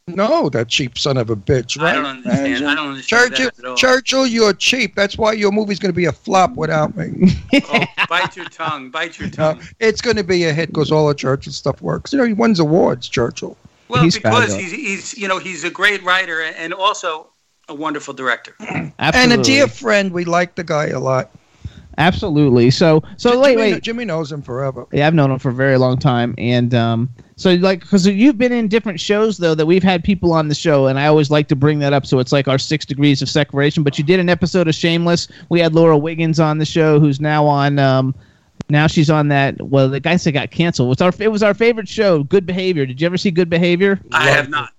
No, that cheap son of a bitch, right? I don't understand. I don't understand Churchill, that at all. Churchill, you're cheap. That's why your movie's going to be a flop without me. Oh, bite your tongue. Bite your No, tongue. it's going to be a hit because all the Churchill stuff works. You know, he wins awards, Churchill. Well, He's because he's, he's, you know, he's a great writer and also a wonderful director. And a dear friend, we like the guy a lot. Absolutely. So so Jimmy, wait wait. Jimmy knows him forever. Yeah, I've known him for a very long time, and um, so like because you've been in different shows though that we've had people on the show, and I always like to bring that up. So it's like our six degrees of separation. But you did an episode of Shameless. We had Laura Wiggins on the show, who's now on. Um, now she's on that. Well, the guy said got canceled. It's our it was our favorite show, Good Behavior. Did you ever see Good Behavior? I have not.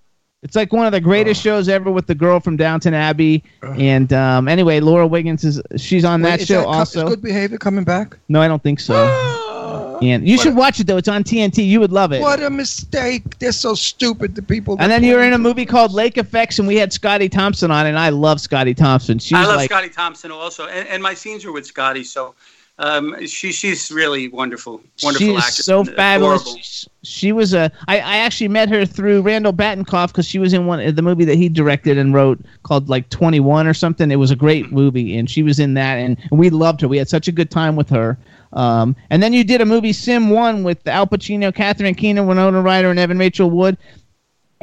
It's like one of the greatest shows ever with the girl from Downton Abbey. And um, anyway, Laura Wiggins is she's on Wait, that is show co- also. Is Good Behavior coming back? No, I don't think so. and you should watch it though. It's on TNT. You would love it. What a mistake. They're so stupid, the people. And then you were in a movie called Lake Effects, and we had Scottie Thompson on, and I love Scottie Thompson. She's I love like, Scottie Thompson also, and, and my scenes were with Scottie, so um, she she's really wonderful, wonderful she's actress. so fabulous. She, she was a. I, I actually met her through Randall Batinkoff because she was in one the movie that he directed and wrote called like Twenty One or something. It was a great movie, and she was in that, and, and we loved her. We had such a good time with her. Um, and then you did a movie Simone with Al Pacino, Catherine Keener, Winona Ryder, and Evan Rachel Wood.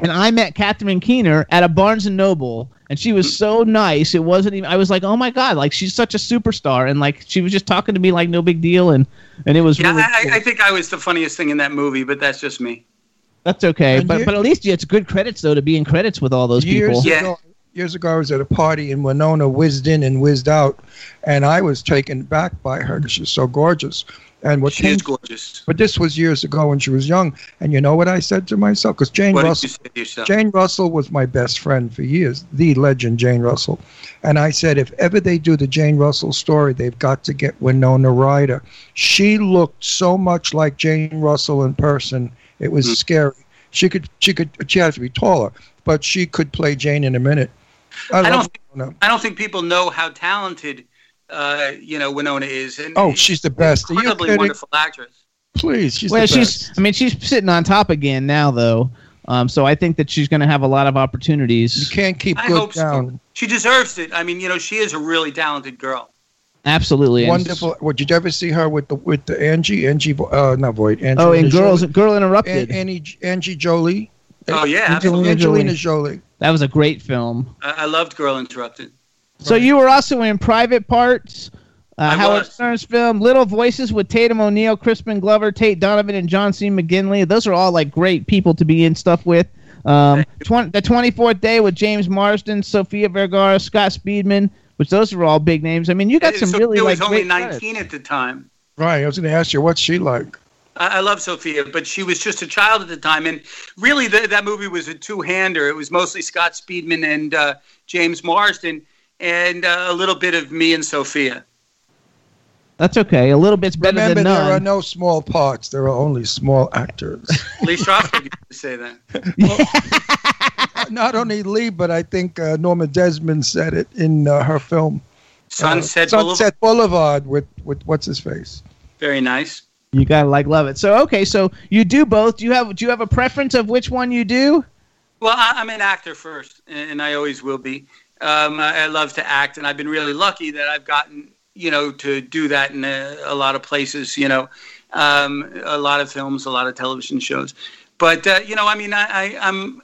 And I met Catherine Keener at a Barnes and Noble, and she was so nice. It wasn't even. I was like, oh my god, like she's such a superstar, and like she was just talking to me like no big deal, and and it was Yeah, really. I, I- I think I was the funniest thing in that movie, but that's just me. That's okay, And but but at least you it's good credits though to be in credits with all those years people. ago, years ago, I was at a party and Winona whizzed in and whizzed out, and I was taken back by her because she's so gorgeous. And what She came, is gorgeous. but this was years ago when she was young. And you know what I said to myself? Because Jane What did Russell, you say to yourself? Jane Russell was my best friend for years, the legend Jane Russell. And I said, if ever they do the Jane Russell story, they've got to get Winona Ryder. She looked so much like Jane Russell in person. It was hmm. scary. She could, she could, she had to be taller, but she could play Jane in a minute. I, I don't. Winona. I don't think people know how talented, uh, you know, Winona is. And Oh, she's the best. Are you incredibly kidding? wonderful actress. Please, she's well, the she's. best. I mean, she's sitting on top again now though. Um, so I think that she's going to have a lot of opportunities. You can't keep I good hope so. down. She deserves it. I mean, you know, she is a really talented girl. Absolutely. and- Wonderful. Would you ever see her with the with the Angie Angie Vo- uh not Voight Angelina Oh, and girls, Jolie? girl An- interrupted. Annie Angie Jolie. Oh yeah, Angelina. Angelina Jolie. Jolie. That was a great film. I, I loved Girl Interrupted. So you were also in Private Parts, uh, Howard was. Stern's film, Little Noises with Tatum O'Neal, Crispin Glover, Tate Donovan, and John C. McGinley. Those are all like great people to be in stuff with. Um, twen- the 24th Day with James Marsden, Sofia Vergara, Scott Speedman, which those are all big names. I mean, you got some Sofia really like was only great 19 credits. at the time. Right. I was going to ask you what's she like. I, I love Sofia, but she was just a child at the time, and really, the, that movie was a two-hander. It was mostly Scott Speedman and uh, James Marsden, and uh, a little bit of me and Sofia. That's okay. A little bit's better Remember, than there are no small parts. There are only small actors. Lee Strasberg used to say that. Not only Lee, but I think uh, Norma Desmond said it in uh, her film Sunset, uh, Boulevard. Sunset Boulevard with with what's his face. Very nice. You gotta like love it. So okay, so you do both. Do you have do you have a preference of which one you do? Well, I, I'm an actor first, and I always will be. Um, I, I love to act, and I've been really lucky that I've gotten you know to do that in a, a lot of places. You know, um, a lot of films, a lot of television shows. But uh, you know, I mean, I, I, I'm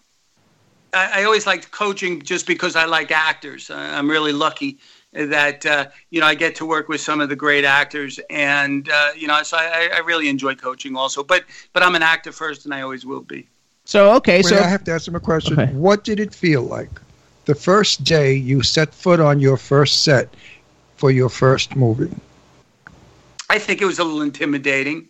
I, I always liked coaching just because I like actors. I, I'm really lucky that uh, you know I get to work with some of the great actors, and uh, you know, so I, I really enjoy coaching also. But but I'm an actor first, and I always will be. So okay, Wait, so I have to ask him a question. Okay. What did it feel like the first day you set foot on your first set for your first movie? I think it was a little intimidating.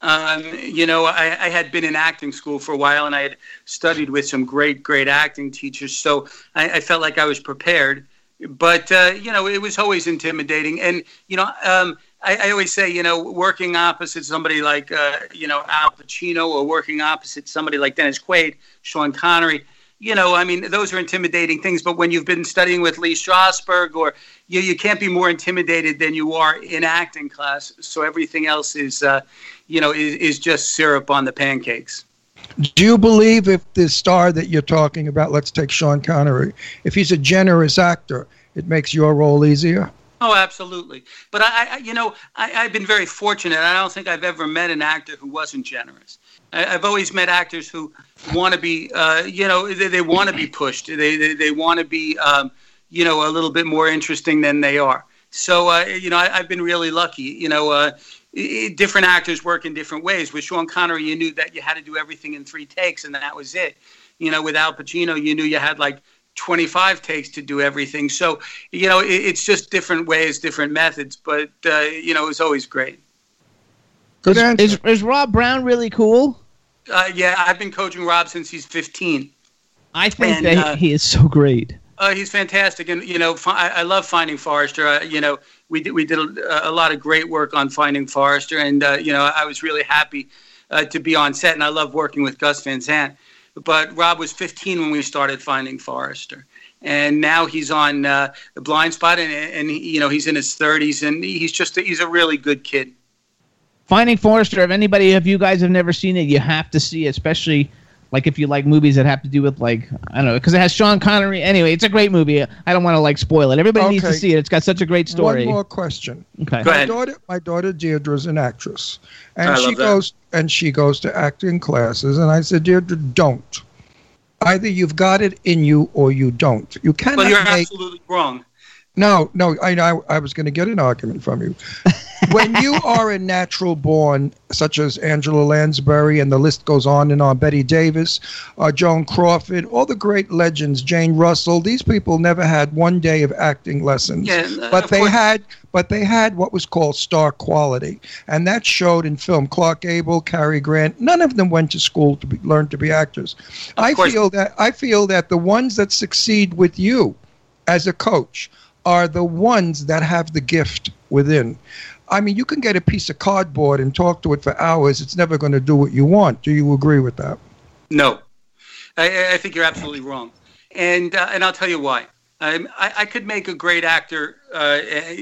Um, you know, I, I had been in acting school for a while, and I had studied with some great, great acting teachers, so I, I felt like I was prepared. But uh, you know, it was always intimidating, and you know, um, I, I always say, you know, working opposite somebody like uh, you know Al Pacino, or working opposite somebody like Dennis Quaid, Sean Connery. You know, I mean, those are intimidating things. But when you've been studying with Lee Strasberg, or you, you can't be more intimidated than you are in acting class. So everything else is, uh, you know, is, is just syrup on the pancakes. Do you believe if the star that you're talking about, let's take Sean Connery, if he's a generous actor, it makes your role easier? Oh, absolutely. But I, I you know, I, I've been very fortunate. I don't think I've ever met an actor who wasn't generous. I, I've always met actors who want to be, uh, you know, they, they want to be pushed. They, they, they want to be, um, you know, a little bit more interesting than they are. So, uh, you know, I, I've been really lucky. You know, uh, i- i- different actors work in different ways. With Sean Connery, you knew that you had to do everything in three takes, and that was it. You know, with Al Pacino, you knew you had like 25 takes to do everything. So, you know, it, it's just different ways, different methods. But, uh, you know, it was always great. Good is, is, is Rob Brown really cool? Uh, yeah, I've been coaching Rob since he's 15. I think And, that uh, he is so great. Uh, he's fantastic, and you know, I, I love Finding Forrester. Uh, you know, we did we did a, a lot of great work on Finding Forrester, and uh, you know, I was really happy uh, to be on set, and I love working with Gus Van Sant. But Rob was 15 when we started Finding Forrester, and now he's on uh, the Blindspot, and, and he, you know, he's in his 30s, and he's just he's a really good kid. Finding Forrester. If anybody, if you guys have never seen it, you have to see it, especially like if you like movies that have to do with like I don't know, because it has Sean Connery. Anyway, it's a great movie. I don't want to like spoil it. Everybody needs to see it. It's got such a great story. One more question. Okay. My daughter, my daughter Deirdre's an actress, and I she love that. goes and she goes to acting classes. And I said, Deirdre, don't. Either you've got it in you or you don't. You cannot Well, you're make. absolutely wrong. No, no, I know. I was going to get an argument from you. when you are a natural born, such as Angela Lansbury, and the list goes on and on, Bette Davis, uh, Joan Crawford, all the great legends, Jane Russell, these people never had one day of acting lessons. Yeah, uh, but they course. had but they had what was called star quality and that showed in film Clark Gable, cary grant none of them went to school to be, learn to be actors i course. feel that i feel that the ones that succeed with you as a coach are the ones that have the gift within. I mean you can get a piece of cardboard and talk to it for hours. It's never going to do what you want. Do you agree with that? No, I- I, think you're absolutely wrong, and uh, and I'll tell you why. Um, I, I could make a great actor, uh,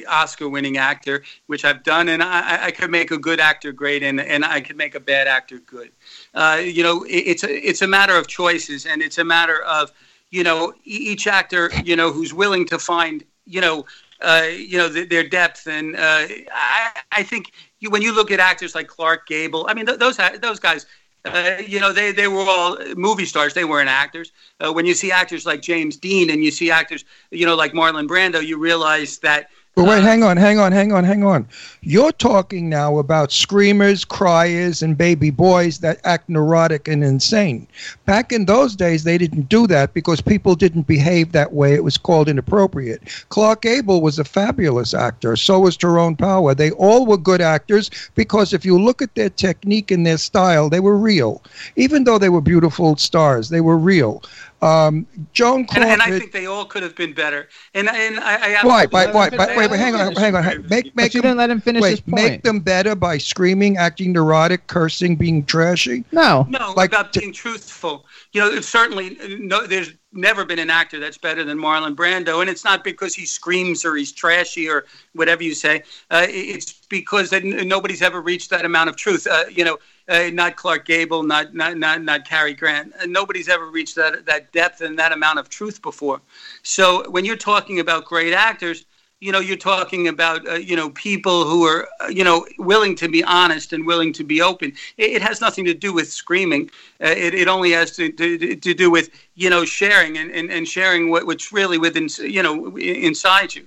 Oscar-winning actor, which I've done, and I, I could make a good actor great, and, and I could make a bad actor good. Uh, you know, it, it's a, it's a matter of choices, and it's a matter of you know each actor, you know, who's willing to find you know uh, you know th- their depth, and uh, I, I think you, when you look at actors like Clark Gable, I mean th- those those guys. Uh, you know, they, they were all movie stars. They weren't actors. Uh, when you see actors like James Dean and you see actors, you know, like Marlon Brando, you realize that But wait, uh-huh. hang on, hang on, hang on, hang on. You're talking now about screamers, criers, and baby boys that act neurotic and insane. Back in those days, they didn't do that because people didn't behave that way. It was called inappropriate. Clark Gable was a fabulous actor. So was Tyrone Power. They all were good actors because if you look at their technique and their style, they were real. Even though they were beautiful stars, they were real. Um, Joan and, Crawford. and I think they all could have been better. And and I, I Why? absolutely- Why? Why? Why? Wait, wait, hang on, hang on. hang- Make, make you them, didn't let him finish wait, his point. make them better by screaming, acting neurotic, cursing, being trashy. No. No, Like about being truthful. You know, certainly no. There's never been an actor that's better than Marlon Brando, and it's not because he screams or he's trashy or whatever you say. Uh, it's because that n- nobody's ever reached that amount of truth. Uh, you know, uh, not Clark Gable, not not not not Cary Grant. Uh, nobody's ever reached that that depth and that amount of truth before. So when you're talking about great actors, you know you're talking about uh, you know people who are uh, you know willing to be honest and willing to be open it, it has nothing to do with screaming uh, it, it only has to, to, to do with you know sharing and, and, and sharing what, what's really within you know inside you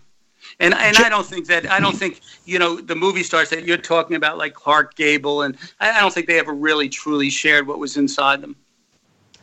and and I don't think that I don't think you know the movie stars that you're talking about like Clark Gable and I, don't think they ever really truly shared what was inside them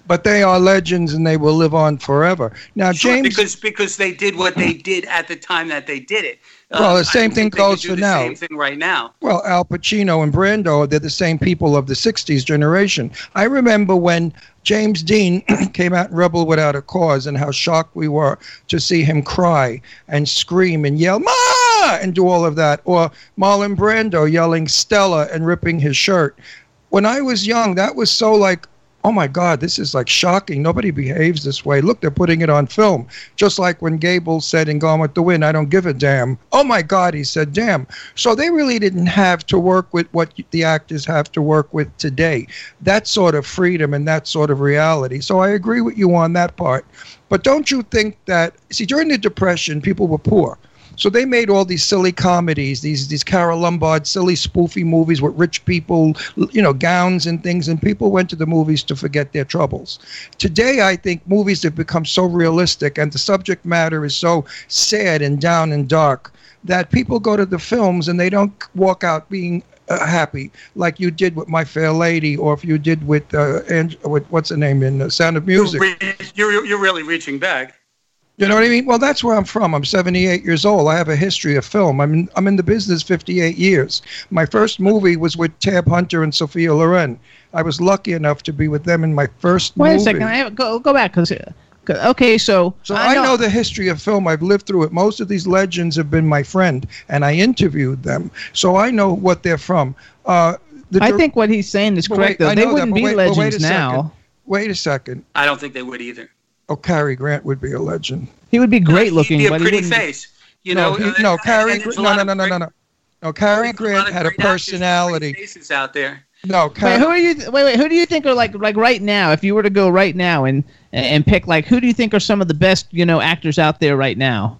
but they are legends and they will live on forever. Now, Sure, James. because because they did what they did at the time that they did it. Uh, well, the same thing think they could goes for the now. Same thing right now. Well, Al Pacino and Brando, they're the same people of the 60s generation. I remember when James Dean came out in Rebel Without a Cause and how shocked we were to see him cry and scream and yell, Ma! and do all of that. Or Marlon Brando yelling Stella and ripping his shirt. When I was young, that was so like, oh my God, this is like shocking. Nobody behaves this way. Look, they're putting it on film. Just like when Gable said in Gone with the Wind, I don't give a damn. Oh my God, he said, damn. So they really didn't have to work with what the actors have to work with today. That sort of freedom and that sort of reality. So I agree with you on that part. But don't you think that, see, during the Depression, people were poor. So they made all these silly comedies, these these Carole Lombard silly spoofy movies with rich people, you know, gowns and things, and people went to the movies to forget their troubles. Today, I think movies have become so realistic, and the subject matter is so sad and down and dark that people go to the films and they don't walk out being uh, happy like you did with My Fair Lady, or if you did with uh, with what's the name in uh, Sound of Music. You're, you're, you're really reaching back. You know what I mean? Well, that's where I'm from. I'm 78 years old. I have a history of film. I'm in, I'm in the business 58 years. My first movie was with Tab Hunter and Sophia Loren. I was lucky enough to be with them in my first Wait movie. a second. I have, go go back because okay, so So I know, the history of film. I've lived through it. Most of these legends have been my friend, and I interviewed them, so I know what they're from. Uh, the I think what he's saying is correct. wait, though they wouldn't but be wait- but wait a legends now. second. Wait a second. I don't think they would either. Oh, Cary Grant would be a legend. He would be great looking, He'd be a pretty face. You no, know, he- no, Cary. and there's a No, no, no, no, no, no. No, Cary there's a lot Grant had a personality. Faces out there. No, Wait, who are you? Wait, wait. Who do you think are like like right now? If you were to go right now and and pick like who do you think are some of the best you know actors out there right now?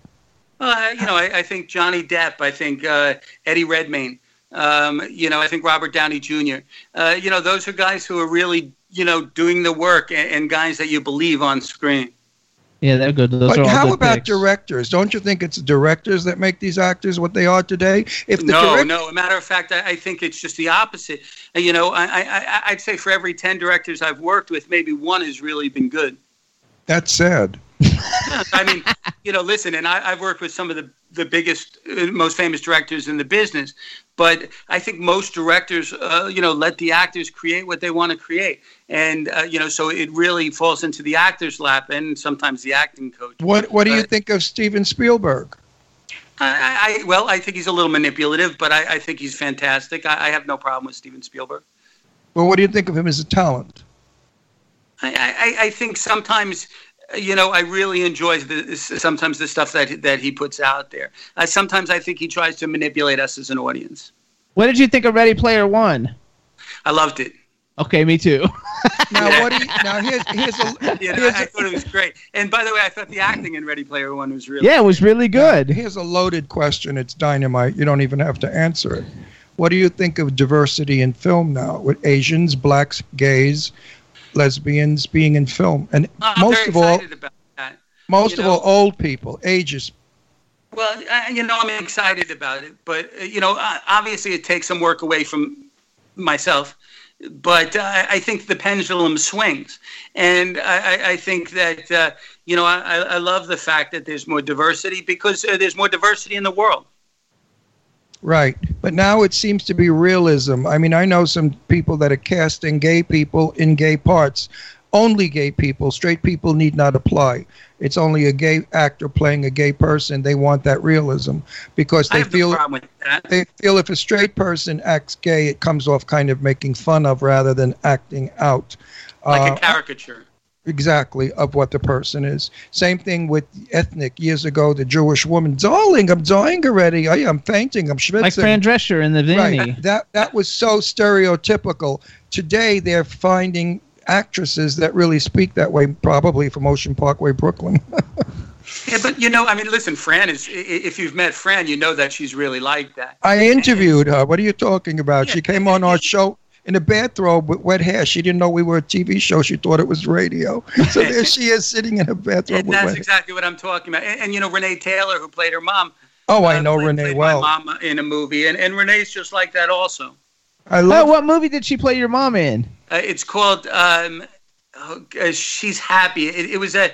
Uh, you know, I, I think Johnny Depp. I think uh, Eddie Redmayne. Um, you know, I think Robert Downey Jr. Uh, you know, those are guys who are really, you know, doing the work and, and guys that you believe on screen. Yeah, they're good. Those But are all how good about picks. directors? Don't you think it's directors that make these actors what they are today? If the no, direct- no. A matter of fact, I, I think it's just the opposite. Uh, You know, I, I, I- I'd say for every ten directors I've worked with, maybe one has really been good. that's sad. I mean, you know, listen, and I, I've worked with some of the the biggest, uh, most famous directors in the business, but I think most directors, uh, you know, let the actors create what they want to create, and uh, you know, so it really falls into the actor's lap and sometimes the acting coach. What What do you think of Steven Spielberg? I, I, well, I think he's a little manipulative, but I, I think he's fantastic. I, I have no problem with Steven Spielberg. Well, what do you think of him as a talent? I, I, I think sometimes, you know, I really enjoy the, sometimes the stuff that that he puts out there. Uh, sometimes I think he tries to manipulate us as an audience. What did you think of Ready Player One? I loved it. Okay, me too. Now, what do you, now here's here's a You know, here's I a, thought it was great. And by the way, I thought the acting in Ready Player One was really yeah, it was really good. here's a loaded question. It's dynamite. You don't even have to answer it. What do you think of diversity in film now, with Asians, blacks, gays, lesbians being in film, and I'm most of all, excited about that. most you of all, old people, ages. Well, I, you know, I'm excited about it, but uh, you know, uh, obviously, it takes some work away from myself. But uh, I think the pendulum swings, and I, I- think that uh, you know, I, I I love the fact that there's more diversity because uh, there's more diversity in the world. Right. But now it seems to be realism. I mean, I know some people that are casting gay people in gay parts. Only gay people, straight people need not apply. It's only a gay actor playing a gay person. They want that realism because they feel no problem with that. they feel if a straight person acts gay, it comes off kind of making fun of rather than acting out. Like Uh, a caricature. Exactly of what the person is. Same thing with ethnic. Years ago, the Jewish woman, darling, I'm dying already. I, I'm fainting. I'm schwitzing. Like Fran Drescher in the Nanny. Right. That that was so stereotypical. Today, they're finding actresses that really speak that way, probably from Ocean Parkway, Brooklyn. Yeah, but you know, I mean, listen, Fran is. If you've met Fran, you know that she's really like that. I interviewed her. What are you talking about? She came on our show in a bathrobe with wet hair. She didn't know we were a TV show. She thought it was radio. So there she is sitting in a bathrobe And with that's wet hair. exactly what I'm talking about. And, and you know, Renee Taylor, who played her mom, Oh, I know Renee well. my mom in a movie, and, and Renee's just like that also. I Oh, what movie did she play your mom in? Uh, it's called um, oh, uh, "She's Happy." It, it was a,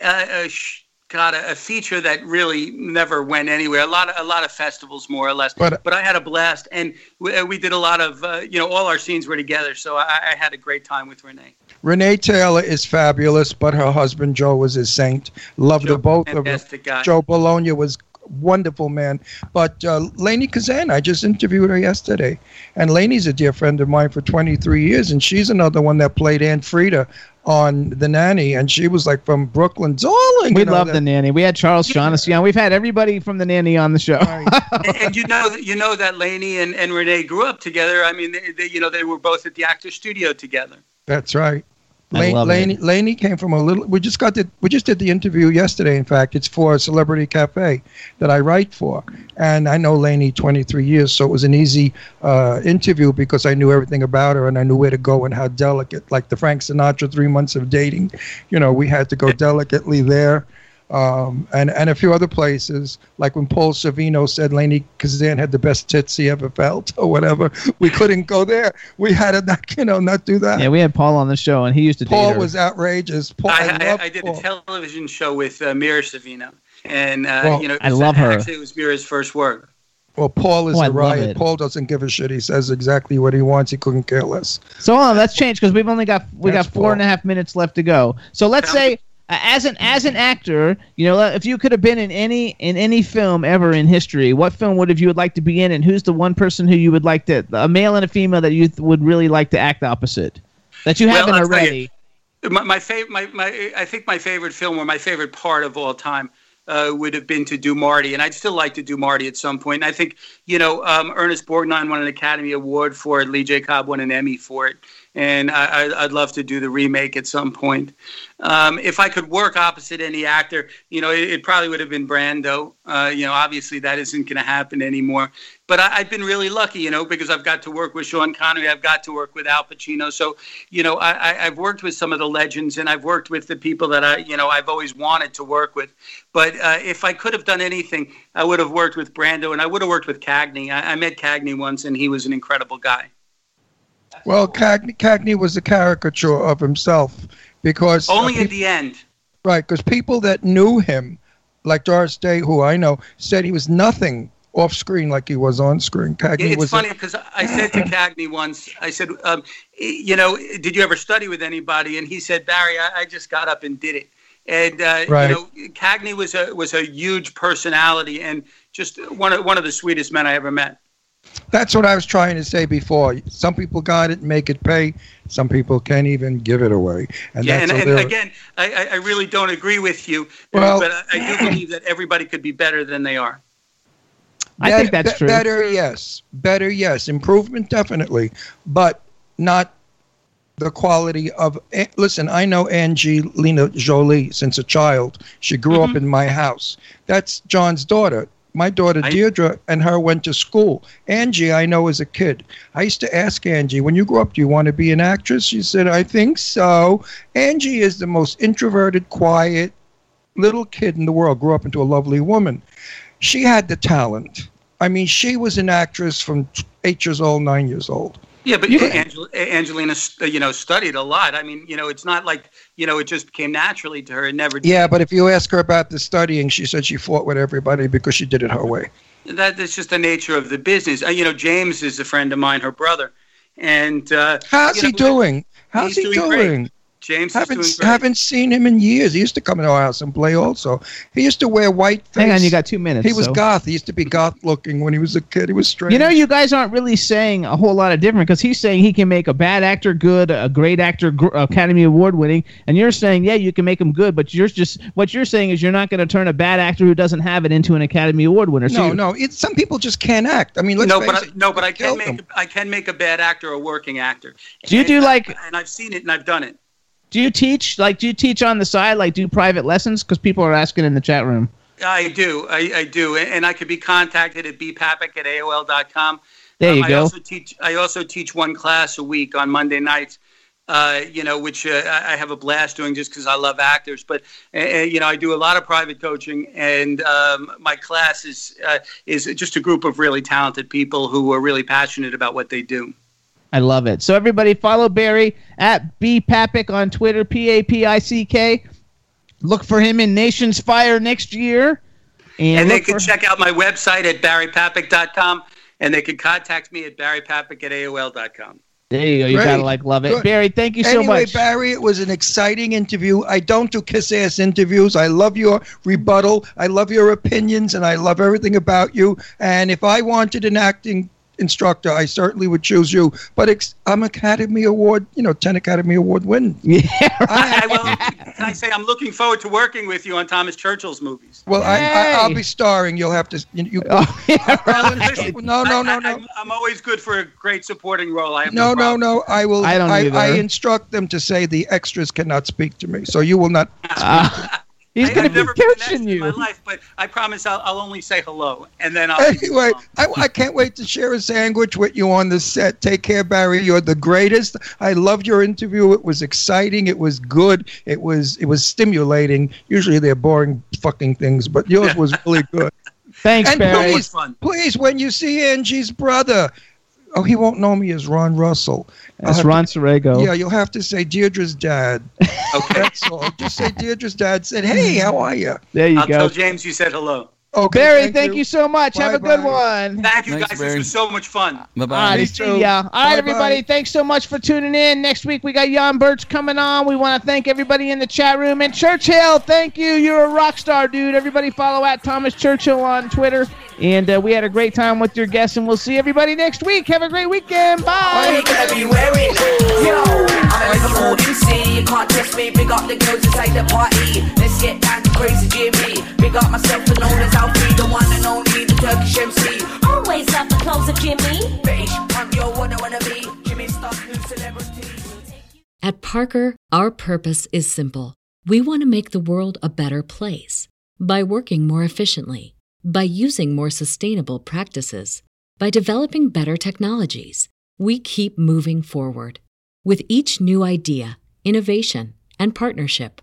a, a sh- God, a, a feature that really never went anywhere. A lot of a lot of festivals, more or less. But- I had a blast, and we, uh, we did a lot of uh, you know all our scenes were together, so I, I had a great time with Renee. Renee Taylor is fabulous, but her husband Joe was a saint. Loved the both of them. guy. Joe Bologna was wonderful man. But uh, Lainie Kazan, I just interviewed her yesterday, and Lainie's a dear friend of mine for 23 years, and she's another one that played Aunt Frida on The Nanny, and she was like from Brooklyn, darling. We know, love that- the nanny. We had Charles Shaughnessy on. We've had everybody from the nanny on the show. and, and you know you know that Lainie and, and Renee grew up together. I mean, they, they, you know they were both at the actor studio together. That's right. Lane, Lainie, Lainie came from a little. We just got the. We just did the interview yesterday. In fact, it's for a Celebrity Cafe that I write for, and I know Lainie 23 years, so it was an easy uh, interview because I knew everything about her and I knew where to go and how delicate. Like the Frank Sinatra three months of dating, you know, we had to go delicately there. Um, and, and a few other places, like when Paul Sorvino said Lainie Kazan had the best tits he ever felt, or whatever, we couldn't go there. We had to not, you know, not do that. yeah, we had Paul on the show, and he used to date Paul her. was outrageous. Paul, I, I, I, love I did Paul. a television show with uh, Mira Sorvino, and uh, Well, you know, I love her. Actually, it was Mira's first work. Well, Paul is Oh, I a love riot. Paul doesn't give a shit. He says exactly what he wants. He couldn't care less. So hold on, let's change because we've only got we That's got four and a half minutes left to go. So let's say as an as an actor, you know, if you could have been in any in any film ever in history, what film would have you would like to be in, and who's the one person who you would like to a male and a female that you th- would really like to act opposite that you haven't tell already? My, my favorite, my, my, I think my favorite film or my favorite part of all time uh, would have been to do Marty, and I'd still like to do Marty at some point. And I think you know um, Ernest Borgnine won an Academy Award for it. Lee J. Cobb won an Emmy for it, and I, I'd love to do the remake at some point. Um, if I could work opposite any actor, you know, it, it probably would have been Brando. Uh, you know, obviously that isn't going to happen anymore. But I, I've been really lucky, you know, because I've got to work with Sean Connery, I've got to work with Al Pacino. So, you know, I, I've worked with some of the legends, and I've worked with the people that I, you know, I've always wanted to work with. But uh, if I could have done anything, I would have worked with Brando, and I would have worked with Cagney. I, I met Cagney once, and he was an incredible guy. Well, Cagney, Cagney was a caricature of himself because uh, Only peop- at the end. right because people that knew him, like Doris Day, who I know, said he was nothing off screen like he was on screen. Cagney It's was funny because I said to Cagney once, I said, um, you know, did you ever study with anybody? And he said, Barry, I, I just got up and did it. And uh, Right. you know, Cagney was a was a huge personality and just one of one of the sweetest men I ever met. That's what I was trying to say before. Some people got it, and make it pay. Some people can't even give it away. And yeah, that's and, and again, I, I- I really don't agree with you, Well- but I, I do believe that everybody could be better than they are. I think that's true. Better, yes. Better, yes. Improvement, definitely, but not the quality of. eh, Listen, I know Angelina Jolie since a child. She grew Mm-hmm. up in my house. That's John's daughter. My daughter Deirdre and her went to school. Angie, I know as a kid. I used to ask Angie, when you grow up, do you want to be an actress? She said, I think so. Angie is the most introverted, quiet little kid in the world. Grew up into a lovely woman she had the talent. I mean, she was an actress from eight years old, nine years old. Yeah, but You- Angel, Angelina, you know, studied a lot. I mean, you know, it's not like you know, it just came naturally to her. It never. Did. Yeah, but if you ask her about the studying, she said she fought with everybody because she did it her way. That, that's just the nature of the business. Uh, you know, James is a friend of mine, her brother, and uh, How's you he doing? How's he doing doing? James Haven't doing great. haven't seen him in years. He used to come to our house and play. Also, he used to wear white. Face. Hang on, you got two minutes, He was so- goth. He used to be goth looking when he was a kid. He was strange. You know, you guys aren't really saying a whole lot of different because he's saying he can make a bad actor good, a great actor gr- Academy Award winning, and you're saying yeah, you can make him good, but you're just what you're saying is you're not going to turn a bad actor who doesn't have it into an Academy Award winner. So no, no. It's, some people just can't act. I mean, let's no, face but I, no, but I can make him. I can make a bad actor a working actor. Do you And- do, like- And I've seen it and I've done it. Do you teach like do you teach on the side like do private lessons because people are asking in the chat room. I do, I, I do, and I could be contacted at bpapick at aol.com. There you I go. Also teach, I also teach one class a week on Monday nights. Uh, you know, which uh, I I have a blast doing just because I love actors. But uh, uh, you know, I do a lot of private coaching, and um, my class is uh, is just a group of really talented people who are really passionate about what they do. I love it. So everybody follow Barry at B Papick on Twitter, P A P I C K. Look for him in Nations Fire next year. And, And, they can for- check out my website at barrypapick.com, and they can contact me at barrypapick at aol.com. There you go. You Great. gotta like love it. Good. Barry, thank you so anyway, much. Barry, it was an exciting interview. I don't do kiss ass interviews. I love your rebuttal. I love your opinions, and I love everything about you. And if I wanted an acting instructor, I certainly would choose you. But ex- I'm Academy Award, you know, 10 Academy Award win. Yeah. I, I will, can I say I'm looking forward to working with you on Thomas Churchill's movies. Well, I, I, I'll be starring. You'll have to. You, you, Oh, yeah, right. instru- no, no, no, I, no. I'm, I'm always good for a great supporting role. I have No, no, problem. no. I will. I don't I, either. I instruct them to say the extras cannot speak to me, so you will not. Ah, he's I, gonna be never been an in my life, but I promise I'll, I'll only say hello, and then I'll. Anyway. I, I can't wait to share a sandwich with you on the set. Take care, Barry. You're the greatest. I loved your interview. It was exciting. It was good. It was it was stimulating. Usually they're boring fucking things, but yours was really good. Thanks, and Barry. please, fun. please, when you see Angie's brother, oh, he won't know me as Ron Russell. I'll That's have to- Ron Sorrego. Yeah, you'll have to say Deirdre's dad. Okay. That's all. Just say Deirdre's dad said, "Hey, how are you?" There you I'll go. tell James you said hello. Okay, Barry, thank, you. so much. Have a good Bye-bye. one. Thank you, Thanks, guys. Barry. This was so much fun. Bye bye. right, too. see ya. All right, Bye-bye. everybody. Thanks so much for tuning in. Next week we got Jan Birch coming on. We want to thank everybody in the chat room and Churchill. Thank you. You're a rock star, dude. Everybody follow at Thomas Churchill on Twitter. And uh, we had a great time with your guests, and we'll see everybody next week. Have a great weekend. Bye. you gonna be wearing? Yo, I'm a Liverpool MC. You can't test me. Big up the girls inside the party. Let's get down to crazy Jimmy. Big up myself and known as Alfie, the one and only, the Turkish MC. Always love the clothes of Jimmy. Bitch, I'm your one I wanna be. Jimmy Star, new celebrity. At Parker, our purpose is simple. We want to make the world a better place by working more efficiently, by using more sustainable practices, by developing better technologies. We keep moving forward. With each new idea, innovation, and partnership,